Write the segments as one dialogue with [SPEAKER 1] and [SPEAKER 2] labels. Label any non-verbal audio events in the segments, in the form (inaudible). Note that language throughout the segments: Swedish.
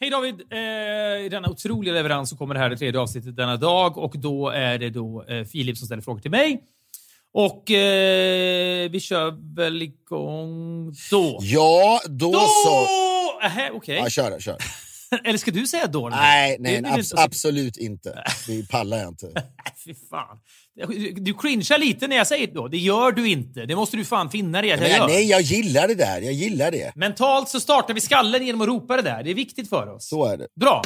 [SPEAKER 1] Hej David! Eh, I denna otroliga leverans så kommer det här det tredje avsnittet denna dag och då är det då eh, Filip som ställer frågor till mig. Och eh, vi kör väl igång då.
[SPEAKER 2] Ja, då,
[SPEAKER 1] Då!
[SPEAKER 2] så.
[SPEAKER 1] Okej.
[SPEAKER 2] Ja, kör, kör. (laughs)
[SPEAKER 1] Eller ska du säga då?
[SPEAKER 2] Nej,
[SPEAKER 1] Det
[SPEAKER 2] nej
[SPEAKER 1] blir
[SPEAKER 2] abs-
[SPEAKER 1] inte-
[SPEAKER 2] absolut inte. Det pallar jag inte.
[SPEAKER 1] Nej, (laughs) fy fan. Du cringear lite när jag säger då. Det gör du inte. Det måste du fan finna dig jag gör.
[SPEAKER 2] nej, jag gillar det där. Jag gillar det.
[SPEAKER 1] Mentalt så startar vi skallen genom att ropa det där. Det är viktigt för oss.
[SPEAKER 2] Så är det.
[SPEAKER 1] Bra.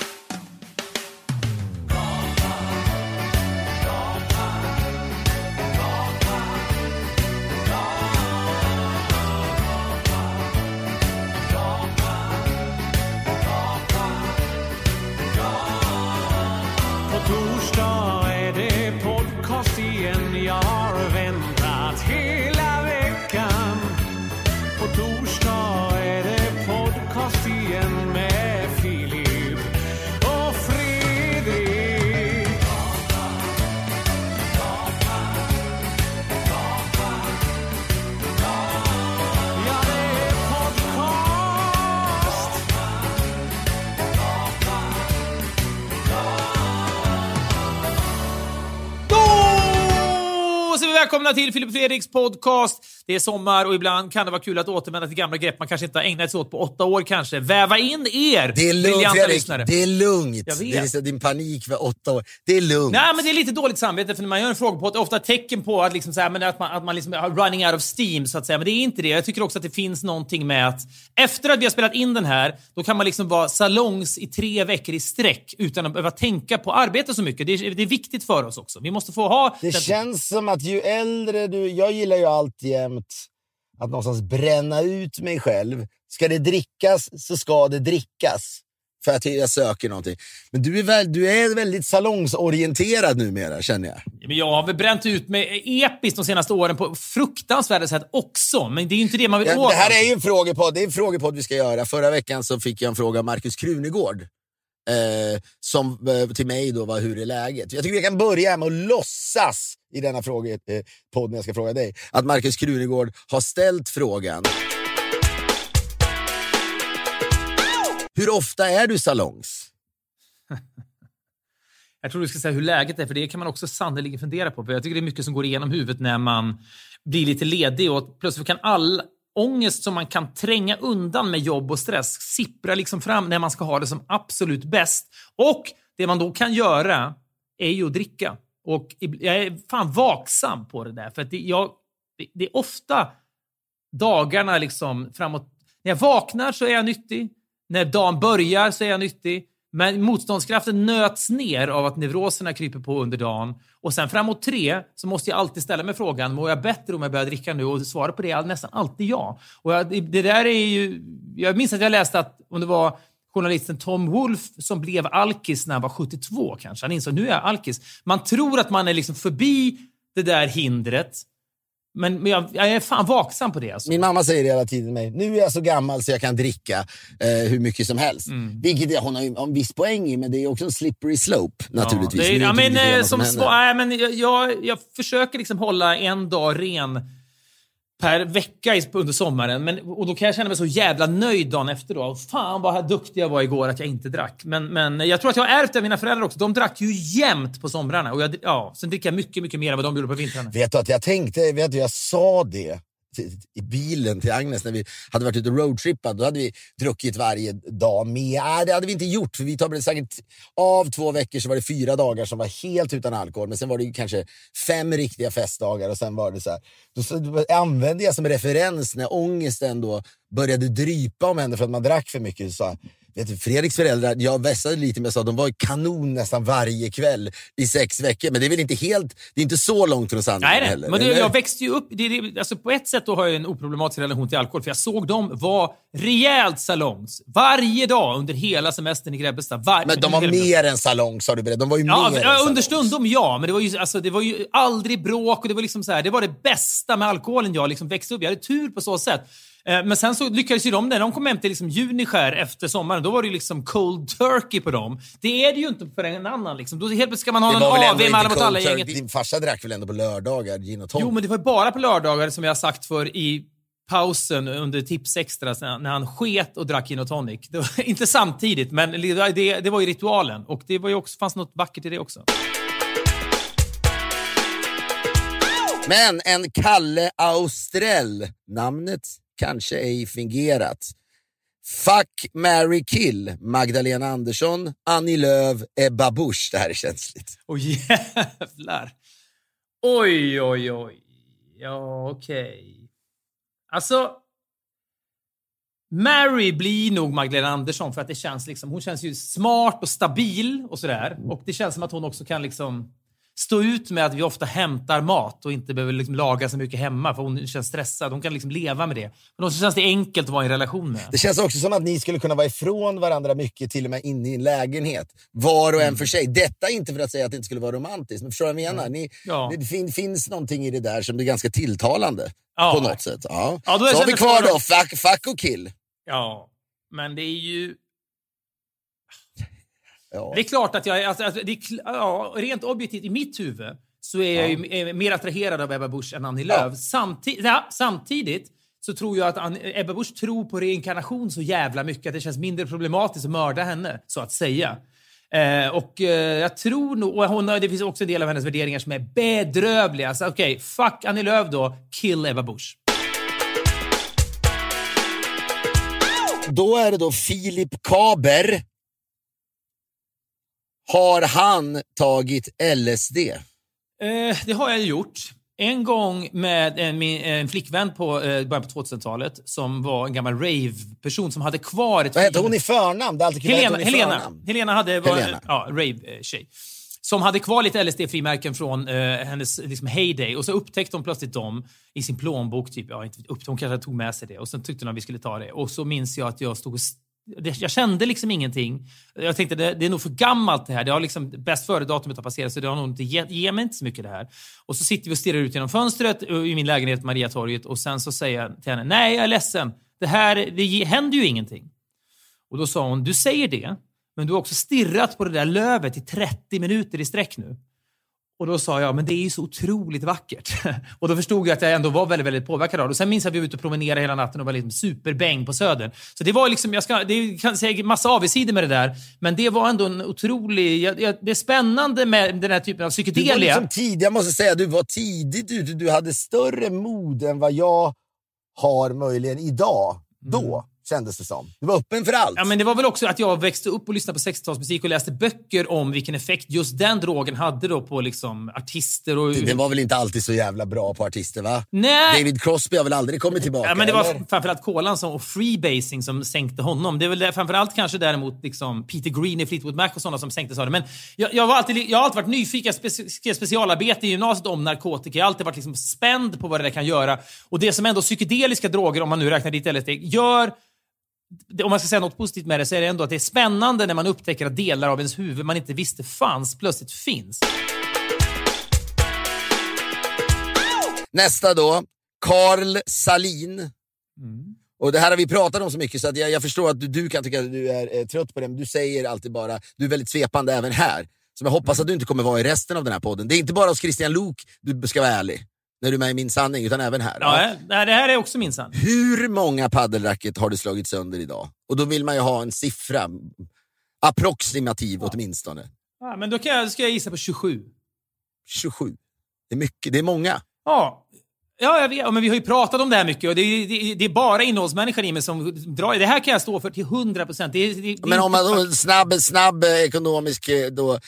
[SPEAKER 1] Välkomna till Filip och Fredriks podcast. Det är sommar och ibland kan det vara kul att återvända till gamla grepp man kanske inte har ägnat sig åt på åtta år kanske. Väva in er,
[SPEAKER 2] Det är lugnt Fredrik.
[SPEAKER 1] lyssnare.
[SPEAKER 2] Det är lugnt.
[SPEAKER 1] Jag vet.
[SPEAKER 2] Det är din panik för åtta år. Det är lugnt.
[SPEAKER 1] Nej, men det är lite dåligt samvete för när man gör en fråga på det är ofta tecken på att, liksom så här, men att man, att man liksom har running out of steam, så att säga. Men det är inte det. Jag tycker också att det finns någonting med att efter att vi har spelat in den här, då kan man liksom vara salongs i tre veckor i sträck utan att behöva tänka på arbete så mycket. Det är, det är viktigt för oss också. Vi måste få ha...
[SPEAKER 2] Det känns som att ju äldre du... Jag gillar ju alltjämt att någonstans bränna ut mig själv. Ska det drickas så ska det drickas. För att jag söker någonting. Men du är, väl, du är väldigt salongsorienterad numera, känner jag.
[SPEAKER 1] Men jag har väl bränt ut mig episkt de senaste åren på fruktansvärda sätt också. Men det är ju inte det man vill
[SPEAKER 2] Ja,
[SPEAKER 1] åt.
[SPEAKER 2] det här är ju en frågepodd. Det är en frågepodd vi ska göra. Förra veckan så fick jag en fråga av Markus Krunegård. Eh, som eh, till mig då var hur är läget? Jag tycker vi kan börja med att låtsas i denna fråga, eh, podd när jag ska fråga dig. Att Markus Krunegård har ställt frågan. Hur ofta är du salongs? (laughs)
[SPEAKER 1] Jag tror du ska säga hur läget är, för det kan man också sannerligen fundera på. För jag tycker det är mycket som går igenom huvudet när man blir lite ledig och plötsligt kan all ångest som man kan tränga undan med jobb och stress sipprar liksom fram när man ska ha det som absolut bäst. Och det man då kan göra är ju att dricka. Och jag är fan vaksam på det där, för att det, jag, det, det är ofta dagarna liksom framåt. När jag vaknar så är jag nyttig. När dagen börjar så är jag nyttig. Men motståndskraften nöts ner av att neuroserna kryper på under dagen. Och sen framåt tre så måste jag alltid ställa mig frågan, mår jag bättre om jag börjar dricka nu? Och svaret på det är nästan alltid ja. Och jag, det- där är ju... Jag minns att jag läste att om det var journalisten Tom Wolfe som blev alkis när han var 72 kanske. Han insåg nu är jag alkis. Man tror att man är liksom förbi det där hindret. Men, men jag, jag är fan vaksam på det. Alltså.
[SPEAKER 2] Min mamma säger hela tiden till mig, nu är jag så gammal så jag kan dricka eh, hur mycket som helst.
[SPEAKER 1] Mm.
[SPEAKER 2] Vilket är, hon har en viss poäng i, men det är också en slippery slope naturligtvis.
[SPEAKER 1] Ja, det är,
[SPEAKER 2] Vi vet
[SPEAKER 1] ja,
[SPEAKER 2] inte
[SPEAKER 1] men,
[SPEAKER 2] riktigt vad
[SPEAKER 1] som
[SPEAKER 2] händer.
[SPEAKER 1] svar, nej, men jag, jag, jag försöker liksom hålla en dag ren per vecka under sommaren. Men, och då kan jag känna mig så jävla nöjd dagen efter. Då. Fan vad duktig jag var igår att jag inte drack. Men, men jag tror att jag har ärvt det av mina föräldrar också. De drack ju jämt på somrarna. Och jag, ja, sen dricker jag mycket, mycket mer än vad de gjorde på vintrarna.
[SPEAKER 2] Vet du att jag tänkte, vet du, jag sa det i bilen till Agnes när vi hade varit ute och roadtrippat. Då hade vi druckit varje dag. Med, nej, det hade vi inte gjort, för vi tar säkert av två veckor så var det fyra dagar som var helt utan alkohol. Men sen var det ju kanske fem riktiga festdagar och sen var det så här. Då, använde jag som referens när ångesten då började drypa om henne för att man drack för mycket. Så sa Vet du, Fredriks föräldrar, jag vässade lite men jag sa de var kanon nästan varje kväll i sex veckor. Men det är väl inte helt, det är inte så långt från sanningen
[SPEAKER 1] Nej, nej.
[SPEAKER 2] heller?
[SPEAKER 1] Men det, jag växte ju upp... Det, det, alltså på ett sätt då har jag en oproblematisk relation till alkohol, för jag såg dem vara rejält salongs. Varje dag under hela semestern i Grebbestad. Var,
[SPEAKER 2] Men de var mer än salong sa du berättat. De var ju
[SPEAKER 1] Ja,
[SPEAKER 2] mer
[SPEAKER 1] ja, understundom ja, men det var, ju, alltså, det var ju aldrig bråk och det var liksom så här, det var det bästa med alkoholen jag liksom växte upp. Jag hade tur på så sätt. Eh, Men sen så lyckades ju de, när de kom hem till liksom Juniskär efter sommaren, då var det ju liksom cold turkey på dem. Det är det ju inte för en annan. Liksom. Då helt plötsligt ska man ha AV
[SPEAKER 2] ändå
[SPEAKER 1] med alla mot alla gänget.
[SPEAKER 2] Din farsa drack väl ändå på lördagar gin och tonic?
[SPEAKER 1] Jo, men det var bara på lördagar som jag sagt för i pausen under Tips Extra när han sket och drack gin och tonic. Det var, (laughs) inte samtidigt, men det, det var ju ritualen. Och det var ju också, fanns något vackert i det också.
[SPEAKER 2] Men en Kalle Austrell, namnet kanske ej fingerat. Fuck, marry, kill. Magdalena Andersson, Annie Lööf, Ebba Busch. Det här är känsligt.
[SPEAKER 1] Åh jävlar. Oj, oj, oj. Ja, okej. Okay. Alltså... Mary blir nog Magdalena Andersson för att det känns liksom, hon känns ju smart och stabil och sådär. Och det känns som att hon också kan liksom stå ut med att vi ofta hämtar mat och inte behöver liksom laga så mycket hemma för hon känns stressad. Hon kan liksom leva med det. Men också känns det enkelt att vara i en relation med.
[SPEAKER 2] Det känns också som att ni skulle kunna vara ifrån varandra mycket, till och med inne i en lägenhet. Var och en mm. för sig. Detta inte för att säga att det inte skulle vara romantiskt, men förstår du vad jag menar? Ni, ja. Det fin finns någonting i det där som är ganska tilltalande på något sätt. Ja. Ja, då så har vi kvar då, fuck, fuck och kill.
[SPEAKER 1] Ja, men det är ju Ja. Det är klart att jag... Alltså, alltså, det är, ja, rent objektivt, i mitt huvud, så är jag ju mer attraherad av Ebba Busch än Annie Lööf. Samtid ja, samtidigt så tror jag att Ebba Busch tror på reinkarnation så jävla mycket att det känns mindre problematiskt att mörda henne, så att säga. Eh, och eh, jag tror nog... Och hon, det finns också en del av hennes värderingar som är bedrövliga. Så okej, okay, fuck Annie Lööf då. Kill Ebba Busch.
[SPEAKER 2] Då är det då Filip Kaber har han tagit LSD?
[SPEAKER 1] Eh, det har jag gjort. En gång med en, en flickvän på eh, början på 2000-talet som var en gammal rave-person som hade kvar ett...
[SPEAKER 2] Vad hette hon i förnamn? Det alltid
[SPEAKER 1] Helena, Helena. Helena hade var, Helena. Ja, rave-tjej. Som hade kvar lite LSD-frimärken från eh, hennes liksom, heyday. Och så upptäckte hon plötsligt dem i sin plånbok. Typ. Ja, inte upp, hon kanske tog med sig det. Och sen tyckte hon att vi skulle ta det. Och så minns jag att jag stod och jag kände liksom ingenting. Jag tänkte det, det är nog för gammalt det här. Det har liksom, bäst före-datumet har passerat så det har nog inte ge, ge mig inte så mycket det här. Och så sitter vi och stirrar ut genom fönstret i min lägenhet på Mariatorget och sen så säger jag till henne, nej jag är ledsen. Det här, det händer ju ingenting. Och då sa hon, du säger det, men du har också stirrat på det där lövet i 30 minuter i sträck nu. Och då sa jag, men det är ju så otroligt vackert. (laughs) och då förstod jag att jag ändå var väldigt, väldigt påverkad av det. Och sen minns jag att vi var ute och promenerade hela natten och var liksom superbäng på Södern. Så det var liksom, jag ska, det kan säga massa avigsidor med det där, men det var ändå en otrolig... Jag, jag, det är spännande med den här typen av psykedelia. Du
[SPEAKER 2] var liksom tid, jag måste säga, du var tidigt ute. Du hade större mod än vad jag har möjligen idag. Då. Mm kändes det som. Du var öppen för allt.
[SPEAKER 1] Ja, men det var väl också att jag växte upp och lyssnade på 60-talsmusik och läste böcker om vilken effekt just den drogen hade då på liksom artister. Och...
[SPEAKER 2] Den var väl inte alltid så jävla bra på artister, va?
[SPEAKER 1] Nej.
[SPEAKER 2] David Crosby har väl aldrig kommit tillbaka?
[SPEAKER 1] Ja, men det var eller? framförallt kolan som, och freebasing som sänkte honom. Det är väl framförallt kanske däremot liksom Peter Green i Fleetwood Mac och sådana som sänktes av det. Men jag, jag, var alltid, jag har alltid varit nyfiken. Jag skrev specialarbete i gymnasiet om narkotika. Jag har alltid varit liksom spänd på vad det där kan göra. Och det som ändå psykedeliska droger, om man nu räknar dit LSD, gör om man ska säga något positivt med det så är det ändå att det är spännande när man upptäcker att delar av ens huvud man inte visste fanns plötsligt finns.
[SPEAKER 2] Nästa då, Carl Salin. Mm. Och Det här har vi pratat om så mycket så att jag, jag förstår att du, du, kan tycka att du är eh, trött på det, men du säger alltid bara, du är väldigt svepande även här. Som jag hoppas att du inte kommer vara i resten av den här podden. Det är inte bara hos Christian Lok du ska vara ärlig när du är med i Min sanning, utan även här.
[SPEAKER 1] Ja, ja. det här är också min sanning.
[SPEAKER 2] Hur många paddelracket har du slagit sönder idag? Och då vill man ju ha en siffra. Approximativ ja. åtminstone.
[SPEAKER 1] Ja, men då kan jag, ska jag gissa på 27.
[SPEAKER 2] 27? Det är mycket, det är många.
[SPEAKER 1] Ja, Ja, jag vet. men vi har ju pratat om det här mycket och det är, det, det är bara innehållsmänniskan i mig som drar. Det här kan jag stå för till 100 procent.
[SPEAKER 2] Men om man då, snabb, snabb eh, ekonomisk, eh, då, eh,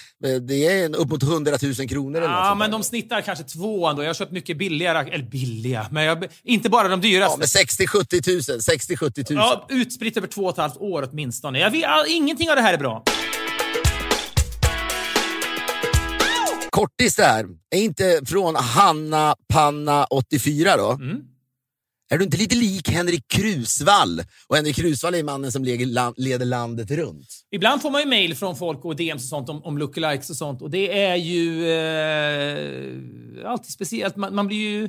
[SPEAKER 2] det är upp mot 100 000 kronor eller
[SPEAKER 1] Ja, men de snittar kanske två ändå. Jag har köpt mycket billigare, eller billiga, men jag, inte bara de dyraste.
[SPEAKER 2] Ja, men 60-70 000. 60-70 000.
[SPEAKER 1] Ja, utspritt över två och ett halvt år åtminstone. Jag vet, ingenting av det här är bra.
[SPEAKER 2] Kortis där. Är inte från Hanna Panna 84 då? Mm. Är du inte lite lik Henrik Krusvall? Och Henrik Krusvall är mannen som leder landet runt.
[SPEAKER 1] Ibland får man ju mail från folk och DMs och sånt om, om lookalikes och sånt. Och det är ju eh, alltid speciellt. Man, man, blir ju...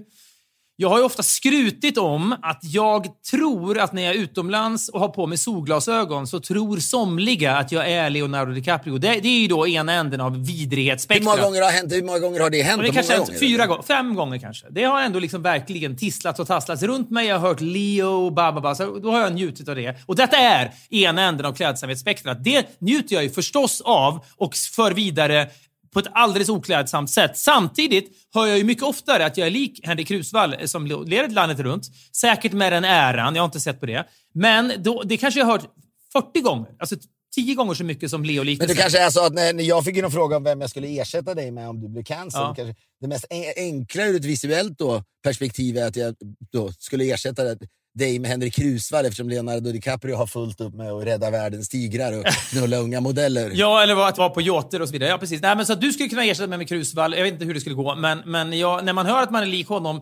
[SPEAKER 1] Jag har ju ofta skrutit om att jag tror att när jag är utomlands och har på mig solglasögon så tror somliga att jag är Leonardo DiCaprio. Det, det är ju då ena änden av
[SPEAKER 2] Hur
[SPEAKER 1] vidrighetsspektrat.
[SPEAKER 2] många gånger har, hänt, hur många gånger har det hänt?
[SPEAKER 1] Och det kanske
[SPEAKER 2] gånger,
[SPEAKER 1] fyra gånger, fem gånger kanske. Det har ändå liksom verkligen tisslats och tasslats runt mig. Jag har hört Leo, bababa, så då har jag njutit av det. Och detta är ena änden av klädsamhetsspektrat. Det njuter jag ju förstås av och för vidare på ett alldeles oklädsamt sätt. Samtidigt hör jag ju mycket oftare att jag är lik Henrik Krusvall eh, som leder landet runt. Säkert med den äran, jag har inte sett på det. Men då, det kanske jag har hört 40 gånger. Alltså 10 gånger så mycket som Leo
[SPEAKER 2] Men
[SPEAKER 1] liknelsen.
[SPEAKER 2] det kanske är så att när, när jag fick någon fråga om vem jag skulle ersätta dig med om du blev cancer.
[SPEAKER 1] Ja.
[SPEAKER 2] Kanske det mest en- enkla ur ett visuellt då, perspektiv är att jag då skulle ersätta dig med Henrik Krusvall eftersom Leonardo DiCaprio har fullt upp med att rädda världens tigrar och knulla unga modeller.
[SPEAKER 1] Ja, eller att vara på yachter och så vidare. Ja, precis. Nej, men så du skulle kunna ersätta mig med Krusvall. Jag vet inte hur det skulle gå, men, men jag, när man hör att man är lik honom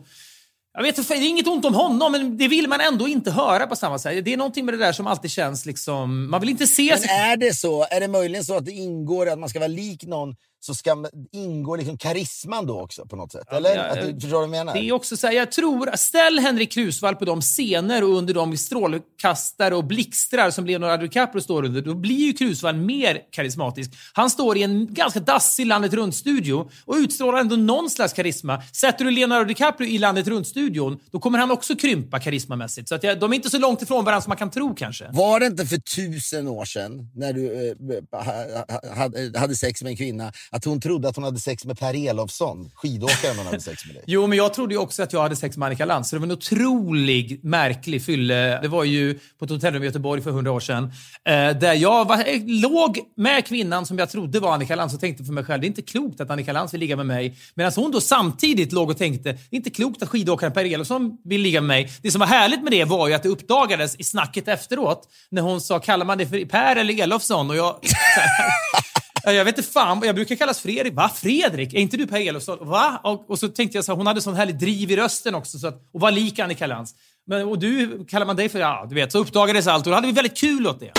[SPEAKER 1] jag vet det är inget ont om honom, men det vill man ändå inte höra på samma sätt. Det är någonting med det där som alltid känns liksom... Man vill inte se
[SPEAKER 2] Men är det så? Är det möjligen så att det ingår att man ska vara lik någon så ska ingår liksom karisman då också på något sätt? Eller?
[SPEAKER 1] ja,
[SPEAKER 2] att du,
[SPEAKER 1] eh,
[SPEAKER 2] förstår vad jag menar?
[SPEAKER 1] Det är också så här, jag tror, ställ Henrik Krusvall på de scener och under de strålkastare och blixtrar som Leonardo DiCaprio står under, då blir ju Krusvall mer karismatisk. Han står i en ganska dassig landet runt-studio och utstrålar ändå någon slags karisma. Sätter du Leonardo DiCaprio i landet runt-studion, då kommer han också krympa karismamässigt. Så att jag, de är inte så långt ifrån varandra som man kan tro kanske.
[SPEAKER 2] Var det inte för tusen år sedan när du eh, ha- ha- hade- hade sex med en kvinna att hon trodde att hon hade sex med Per Elofsson, skidåkaren hon hade sex med dig?
[SPEAKER 1] Jo, men jag trådde ju också att jag hade sex med Annika Lantz. Så det var en otrolig, märklig fylle. Det var ju på ett hotellrum i Göteborg för hundra år sedan. Eh, där jag var, eh, låg med kvinnan som jag trodde var Annika Lantz och tänkte för mig själv, det är inte klokt att Annika Lantz vill ligga med mig. Medan hon då samtidigt låg och tänkte, det är inte klokt att skidåkaren Per Elofsson vill ligga med mig. Det som var härligt med det var ju att det uppdagades i snacket efteråt när hon sa, kallar man det för Per eller Elofsson? Och jag... (laughs) (laughs) Ja, Jag vet inte fan, jag brukar kallas Fredrik. Va? Fredrik? Är inte du Per Elofsson? Va? Och, och så tänkte jag så här, hon hade sån härlig driv i rösten också så att, och var lik Annika Lantz. Men, och du, kallar man dig för, ja du vet, så uppdagades allt och då hade vi väldigt kul åt det.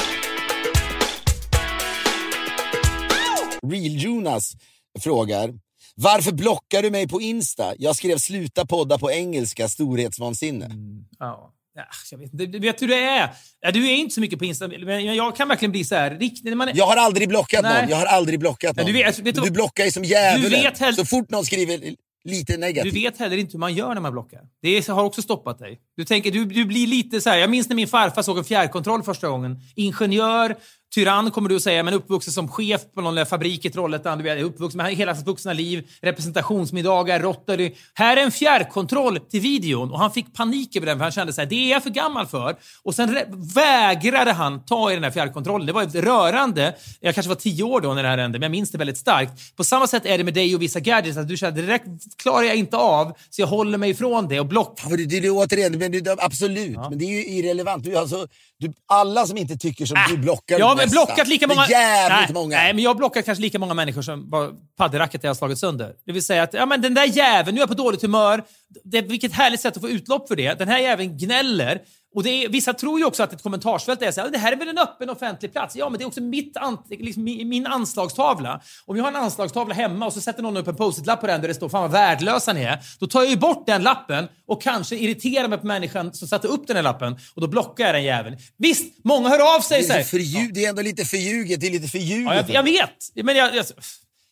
[SPEAKER 2] Real Jonas frågar varför blockar du mig på Insta? Jag skrev sluta podda på engelska, storhetsvansinne.
[SPEAKER 1] Ja. Ja, jag vet, inte. du vet hur det är. Ja, du är inte så mycket på Insta, men jag kan verkligen bli så här riktigt... Man är,
[SPEAKER 2] Jag har aldrig blockat
[SPEAKER 1] Nej.
[SPEAKER 2] någon. Jag har aldrig blockat
[SPEAKER 1] Men
[SPEAKER 2] någon.
[SPEAKER 1] du vet- vet du-
[SPEAKER 2] du blockar ju som djävulen.
[SPEAKER 1] Du heller-
[SPEAKER 2] Så fort någon skriver lite
[SPEAKER 1] Du
[SPEAKER 2] negativt.
[SPEAKER 1] vet heller inte hur man gör när man blockar. Det har också stoppat dig. Du, tänker, du, du blir lite så här. Jag minns när min farfar såg en fjärrkontroll första gången. Ingenjör, tyrann kommer du att säga, men uppvuxen som chef på någon fabrik i Trollhättan. Du är uppvuxen med hela sitt vuxna liv. Representationsmiddagar, Rotary. Här är en fjärrkontroll till videon och han fick panik över den för han kände så här, det är jag för gammal för. Och sen vägrade han ta i den här fjärrkontrollen. Det var rörande. Jag kanske var tio år då när det här hände, men jag minns det väldigt starkt. På samma sätt är det med dig och vissa gadgets. Att du känner, där klarar jag inte av, så jag håller mig ifrån det och block
[SPEAKER 2] Ja, det, det, det, återigen, men det, absolut, men det är ju irrelevant. Du, alltså, du, alla som inte tycker som du blockar
[SPEAKER 1] Jag har
[SPEAKER 2] flesta.
[SPEAKER 1] blockat lika många...
[SPEAKER 2] Jävligt
[SPEAKER 1] nej,
[SPEAKER 2] många.
[SPEAKER 1] Nej, men jag har blockat kanske lika många människor som var padelracket jag har slagit sönder. Det vill säga att ja, men den där jäveln, nu är jag på dåligt humör. Det, vilket härligt sätt att få utlopp för det. Den här jäveln gnäller. Och det är, vissa tror ju också att ett kommentarsfält är så här, det här är väl en öppen offentlig plats? Ja, men det är också mitt an, liksom, mi- min anslagstavla. Om jag har en anslagstavla hemma och så sätter någon upp en post-it-lapp på den där det står “Fan vad värdelösa ni är”. Då tar jag ju bort den lappen och kanske irriterar mig på människan som satte upp den här lappen och då blockar jag den jäveln. Visst, många hör av sig
[SPEAKER 2] det, är så förlju- det är ändå lite förljuget. Det är lite förljuget.
[SPEAKER 1] Ja, jag, jag vet. Men jag, jag,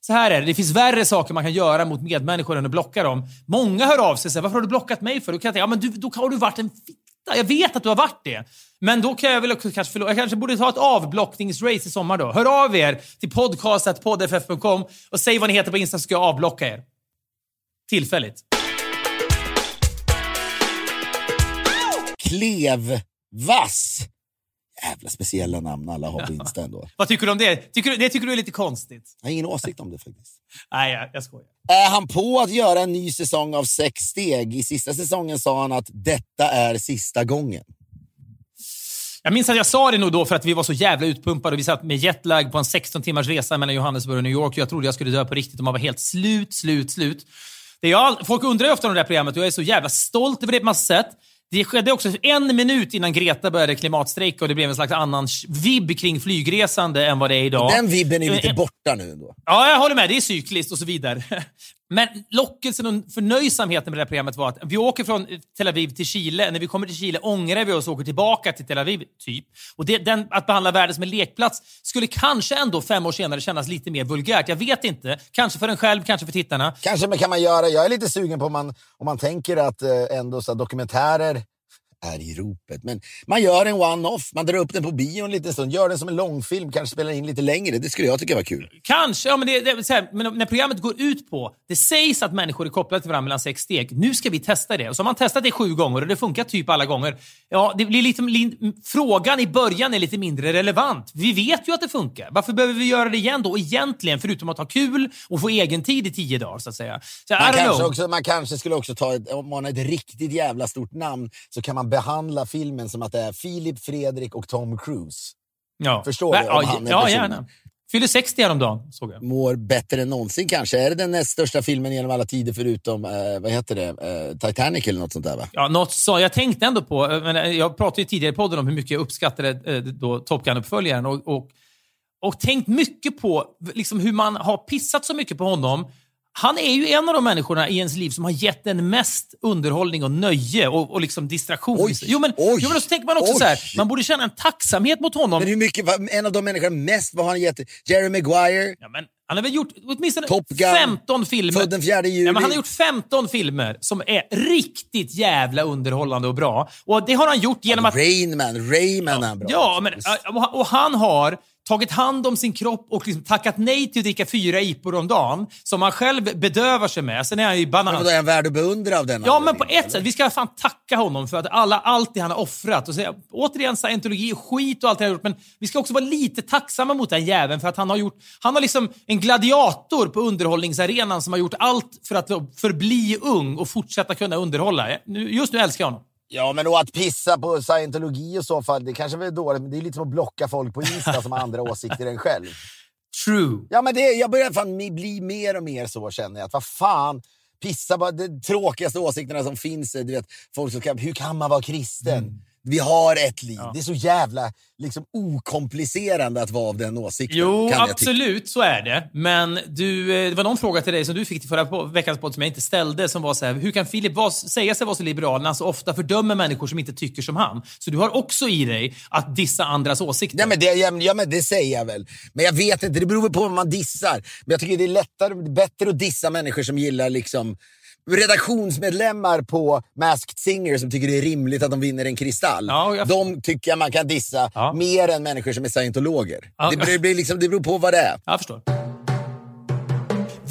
[SPEAKER 1] så här är det. Det finns värre saker man kan göra mot medmänniskor än att blocka dem. Många hör av sig och säger “Varför har du blockat mig för?” Då kan jag tänka “Ja, men du, då har du varit en. Jag vet att du har varit det. Men då kan jag väl också kanske förlora. Jag kanske borde ta ett avblockningsrace i sommar då. Hör av er till podcastet poddff.com och säg vad ni heter på Insta så ska jag avblocka er. Tillfälligt.
[SPEAKER 2] Klevvass. Jävla speciella namn alla har (laughs) på Insta ändå.
[SPEAKER 1] Vad tycker du om det? Tycker det tycker du är lite konstigt?
[SPEAKER 2] Jag har ingen åsikt om det faktiskt. (laughs)
[SPEAKER 1] Nej, jag, jag skojar.
[SPEAKER 2] Är han på att göra en ny säsong av Sex steg? I sista säsongen sa han att detta är sista gången.
[SPEAKER 1] Jag minns att jag sa det nog då för att vi var så jävla utpumpade och vi satt med jetlag på en 16 timmars resa mellan Johannesburg och New York. Jag trodde jag skulle dö på riktigt och man var helt slut, slut, slut. Det jag, folk undrar ju ofta om det här programmet och jag är så jävla stolt över det på massa sätt. Det skedde också en minut innan Greta började klimatstrejka och det blev en slags annan vibb kring flygresande än vad det är idag.
[SPEAKER 2] Den vibben är lite
[SPEAKER 1] Eh,
[SPEAKER 2] borta nu ändå.
[SPEAKER 1] Ja, jag håller med. Det är cykliskt och så vidare. Men lockelsen och förnöjsamheten med det här programmet var att vi åker från Tel Aviv till Chile. När vi kommer till Chile ångrar vi oss och åker tillbaka till Tel Aviv, typ. Och det, den, att behandla världen som en lekplats skulle kanske ändå fem år senare kännas lite mer vulgärt. Jag vet inte. Kanske för en själv, kanske för tittarna.
[SPEAKER 2] Kanske men kan man göra, jag är lite sugen på om man, om man tänker att eh, ändå så här, dokumentärer är i ropet. Men man gör en one-off, man drar upp den på bio en liten stund, gör den som en långfilm, kanske spelar in lite längre. Det skulle jag tycka var kul.
[SPEAKER 1] Kanske, ja, men, det, det, här, men när programmet går ut på... Det sägs att människor är kopplade till varandra mellan sex steg. Nu ska vi testa det. Och så har man testat det sju gånger och det funkar typ alla gånger. Ja, det blir lite, li, frågan i början är lite mindre relevant. Vi vet ju att det funkar. Varför behöver vi göra det igen då? Egentligen, förutom att ha kul och få egen tid i tio dagar, så att säga. Så,
[SPEAKER 2] Man kanske, också, man kanske skulle också ta, ett, om man har ett riktigt jävla stort namn, så kan man behandla filmen som att det är Filip, Fredrik och Tom Cruise.
[SPEAKER 1] Ja.
[SPEAKER 2] Förstår du?
[SPEAKER 1] Ja,
[SPEAKER 2] Om han är
[SPEAKER 1] ja, gärna. Fyller 60 häromdagen, såg jag.
[SPEAKER 2] Mår bättre än någonsin kanske. Är det den näst största filmen genom alla tider förutom, eh, vad heter det, eh, Titanic eller något sånt där va?
[SPEAKER 1] Ja, något så. Jag tänkte ändå på, eh, men eh, jag pratade ju tidigare i podden om hur mycket jag uppskattade eh, då Top Gun-uppföljaren och, och, och tänkt mycket på liksom hur man har pissat så mycket på honom. Han är ju en av de människorna i ens liv som har gett en mest underhållning och nöje och, och liksom distraktion.
[SPEAKER 2] Oj,
[SPEAKER 1] jo, men,
[SPEAKER 2] oj,
[SPEAKER 1] jo, men så tänker man också
[SPEAKER 2] oj.
[SPEAKER 1] så här, man borde känna en tacksamhet mot honom.
[SPEAKER 2] Men hur mycket, en av de människorna mest, vad har han gett? Jerry Maguire?
[SPEAKER 1] Ja, men han har väl gjort åtminstone
[SPEAKER 2] Top Gun,
[SPEAKER 1] 15 filmer.
[SPEAKER 2] Född den 4 juli.
[SPEAKER 1] Ja, men han har gjort 15 filmer som är riktigt jävla underhållande och bra. Och Det har han gjort genom att...
[SPEAKER 2] Rain Man, Rayman är han bra.
[SPEAKER 1] Ja, men, och han har tagit hand om sin kropp och liksom tackat nej till att dricka fyra IPor om dagen, som han själv bedövar sig med. Sen är han ju
[SPEAKER 2] Men
[SPEAKER 1] banan.
[SPEAKER 2] vadå, är han värd att beundra av den
[SPEAKER 1] Ja, men på ett sätt. Vi ska fan tacka honom för att alla, allt det han har offrat. Och säga, återigen, scientologi är skit och allt det han har gjort, men vi ska också vara lite tacksamma mot den jäveln för att han har gjort... Han har liksom en gladiator på underhållningsarenan som har gjort allt för att förbli ung och fortsätta kunna underhålla. Just nu älskar jag honom.
[SPEAKER 2] Ja, men och att pissa på scientologi och så fall, det kanske är dåligt, men det är lite som att blocka folk på Insta som har andra (laughs) åsikter än själv.
[SPEAKER 1] True.
[SPEAKER 2] Ja, men det, jag börjar fan bli mer och mer så känner jag. Att vad fan, pissa på de tråkigaste åsikterna som finns. Du vet, folk som kan, hur kan man vara kristen? Vi har ett liv. Det är så jävla liksom, okomplicerande att vara av den åsikten.
[SPEAKER 1] Jo, absolut så är det. Men du, eh, det var någon fråga till dig som du fick till förra veckans podd som jag inte ställde som var så här, hur kan Filip vara, säga sig vara så liberal när han så ofta fördömer människor som inte tycker som han? Så du har också i dig att dissa andras åsikter.
[SPEAKER 2] Ja men, det, ja, men- ja, det säger jag väl. Men jag vet inte, det beror på vad man dissar. Men jag tycker det är lättare, bättre att dissa människor som gillar liksom redaktionsmedlemmar på Masked Singer som tycker det är rimligt att de vinner en kristall.
[SPEAKER 1] Ja, jag-
[SPEAKER 2] De tycker jag man kan dissa
[SPEAKER 1] Ja.
[SPEAKER 2] mer än människor som är scientologer.
[SPEAKER 1] Ja.
[SPEAKER 2] Det, blir, blir liksom, det beror på vad det är.
[SPEAKER 1] Jag förstår.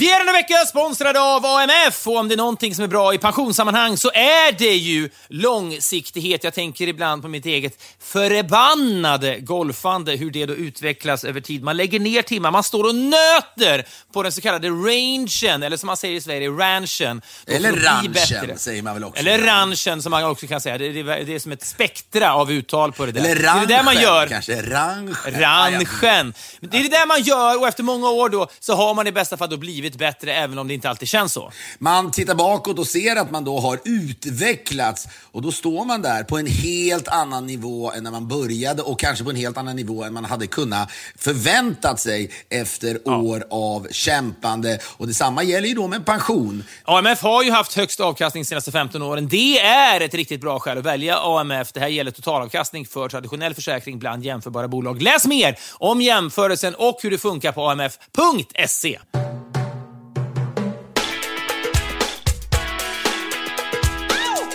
[SPEAKER 1] Vi är denna vecka sponsrade av AMF och om det är någonting som är bra i pensionssammanhang så är det ju långsiktighet. Jag tänker ibland på mitt eget förbannade golfande, hur det då utvecklas över tid. Man lägger ner timmar, man står och nöter på den så kallade rangen, eller som man säger i Sverige, ranchen. Då
[SPEAKER 2] Eller ranchen, säger man väl också.
[SPEAKER 1] Eller ranchen som man också kan säga. Det, det, det är som ett spektra av uttal på det där.
[SPEAKER 2] Eller
[SPEAKER 1] det är det man
[SPEAKER 2] ranchen,
[SPEAKER 1] gör.
[SPEAKER 2] kanske. Ranchen.
[SPEAKER 1] Ranchen. Det är det där man gör och efter många år då så har man i bästa fall då blivit bättre även om det inte alltid känns så.
[SPEAKER 2] Man tittar bakåt och ser att man då har utvecklats och då står man där på en helt annan nivå än när man började och kanske på en helt annan nivå än man hade kunnat förväntat sig efter år av kämpande. Och detsamma gäller ju då med pension.
[SPEAKER 1] AMF har ju haft högst avkastning de senaste 15 åren. Det är ett riktigt bra skäl att välja AMF. Det här gäller totalavkastning för traditionell försäkring bland jämförbara bolag. Läs mer om jämförelsen och hur det funkar på amf.se.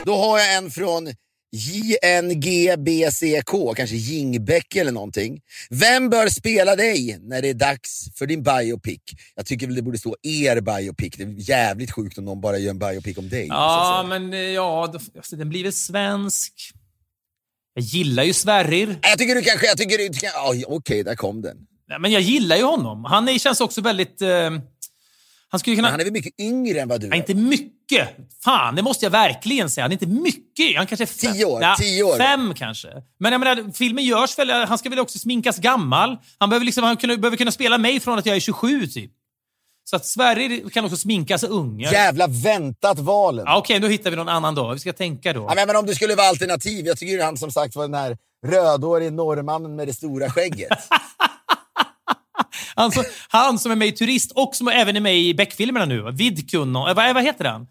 [SPEAKER 2] Då har jag en från JNGBCK, kanske Jingbäck eller någonting. Vem bör spela dig när det är dags för din biopic? Jag tycker väl det borde stå er biopic. Det är jävligt sjukt om någon bara gör en biopic om dig.
[SPEAKER 1] Ja, men eh, ja, alltså, den blir väl svensk. Jag gillar ju Sverrir.
[SPEAKER 2] Jag tycker du kanske... Jag tycker du, du kan, ja, Okej, där kom den.
[SPEAKER 1] Nej, Men jag gillar ju honom. Han är, känns också väldigt... Eh, han skulle kunna...
[SPEAKER 2] Han är väl mycket yngre än vad du
[SPEAKER 1] Nej,
[SPEAKER 2] är?
[SPEAKER 1] inte mycket. Fan, det måste jag verkligen säga. Han är inte mycket. Han kanske är fem.
[SPEAKER 2] Tio år, tio år.
[SPEAKER 1] Fem kanske. Men jag menar, filmen görs väl... Han ska väl också sminkas gammal. Han behöver, liksom, han kunna, behöver kunna spela mig från att jag är 27, typ. Så att Sverige kan också sminkas ung. Ja,
[SPEAKER 2] Jävla väntat valen.
[SPEAKER 1] ja, Okej, då hittar vi någon annan då. Vi ska tänka då.
[SPEAKER 2] Ja, men, om det skulle vara alternativ. Jag tycker han som sagt var den här rödhårige norrmannen med det stora skägget. (laughs)
[SPEAKER 1] Han, som- han som är med i Turist och som även är med i Beck-filmerna nu. Vidkun och, vad, vad heter han?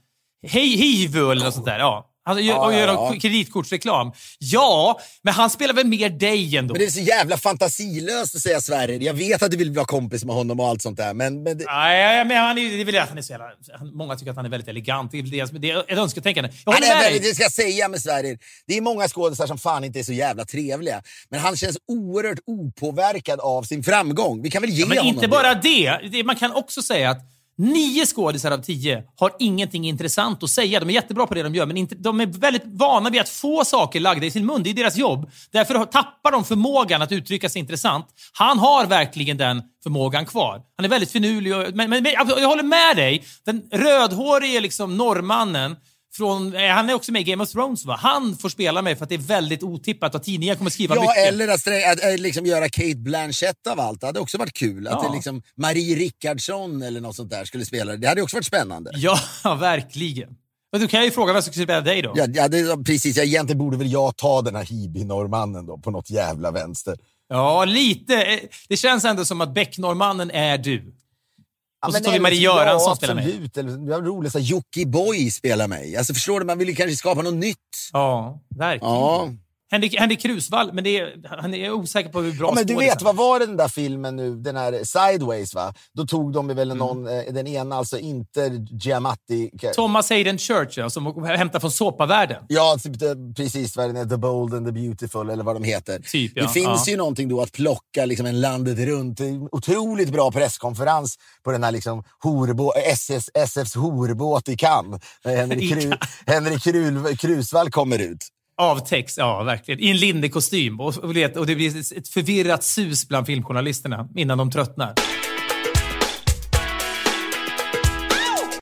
[SPEAKER 1] Hej Hivu eller något sånt där. Ja. Han gör,
[SPEAKER 2] Ja,
[SPEAKER 1] och gör
[SPEAKER 2] ja, ja.
[SPEAKER 1] kreditkortsreklam. Ja, men han spelar väl mer dig ändå?
[SPEAKER 2] Men det är så jävla fantasilöst att säga Sverrir. Jag vet att du vill vara kompis med honom och allt sånt där, men... men det,
[SPEAKER 1] Nej, men han är, det är väl att han är så jävla... Många tycker att han är väldigt elegant. Det är, det, det är ett önsketänkande. Jag
[SPEAKER 2] han
[SPEAKER 1] håller
[SPEAKER 2] är
[SPEAKER 1] med dig.
[SPEAKER 2] det ska jag säga med Sverrir. Det är många skådespelare som fan inte är så jävla trevliga. Men han känns oerhört opåverkad av sin framgång. Vi kan väl ge
[SPEAKER 1] Ja, men
[SPEAKER 2] honom
[SPEAKER 1] inte bara det. det. Man kan också säga att nio skådisar av tio har ingenting intressant att säga. De är jättebra på det de gör, men inte, de är väldigt vana vid att få saker lagda i sin mun. Det är deras jobb. Därför tappar de förmågan att uttrycka sig intressant. Han har verkligen den förmågan kvar. Han är väldigt finurlig. Och, men, men, men jag håller med dig. Den rödhårige liksom, norrmannen från, eh, han är också med i Game of Thrones va? Han får spela mig för att det är väldigt otippat och tidningar kommer skriva
[SPEAKER 2] Ja,
[SPEAKER 1] mycket.
[SPEAKER 2] eller att, att, att liksom göra Kate Blanchett av allt. Det hade också varit kul. Att
[SPEAKER 1] Ja.
[SPEAKER 2] det liksom Marie Rickardsson eller något sånt där skulle spela det. Hade också varit spännande.
[SPEAKER 1] Ja, (laughs) verkligen. Men du kan ju fråga vem som ska spela dig då.
[SPEAKER 2] Ja, ja, det, precis. Ja, egentligen borde väl jag ta den här Hibi-norrmannen då, på något jävla vänster.
[SPEAKER 1] Ja, lite. Eh, Det känns ändå som att Beck-norrmannen är du.
[SPEAKER 2] Ja,
[SPEAKER 1] Och så tar vi Marie Göransson
[SPEAKER 2] ja,
[SPEAKER 1] spelar mig.
[SPEAKER 2] absolut. Det var roligt att Jocke Boy spelar mig. Alltså, förstår du? Man vill ju kanske skapa något nytt.
[SPEAKER 1] Ja, verkligen.
[SPEAKER 2] Ja.
[SPEAKER 1] Henrik, Henrik Krusvall, men det är, han är osäker på hur bra
[SPEAKER 2] Ja, men du vet, vad var det den där filmen nu, den här Sideways va? Då tog de väl
[SPEAKER 1] Mm.
[SPEAKER 2] någon, eh, den ena alltså inte Giamatti.
[SPEAKER 1] Thomas Hayden Church, ja, som hämtar från såpavärlden.
[SPEAKER 2] Ja, typ det, precis vad den är, The Bold and the Beautiful eller vad de heter.
[SPEAKER 1] Typ, ja.
[SPEAKER 2] Det finns
[SPEAKER 1] Ja.
[SPEAKER 2] ju någonting då att plocka liksom en landet runt. Otroligt bra presskonferens på den här liksom horbå, SS, SFs horbåt i Cannes. Henrik, (laughs) Kru, Henrik Krul, Krusvall kommer ut.
[SPEAKER 1] Av text, ja verkligen. I en lindig kostym. Och, och, och det blir ett förvirrat sus bland filmjournalisterna innan de tröttnar.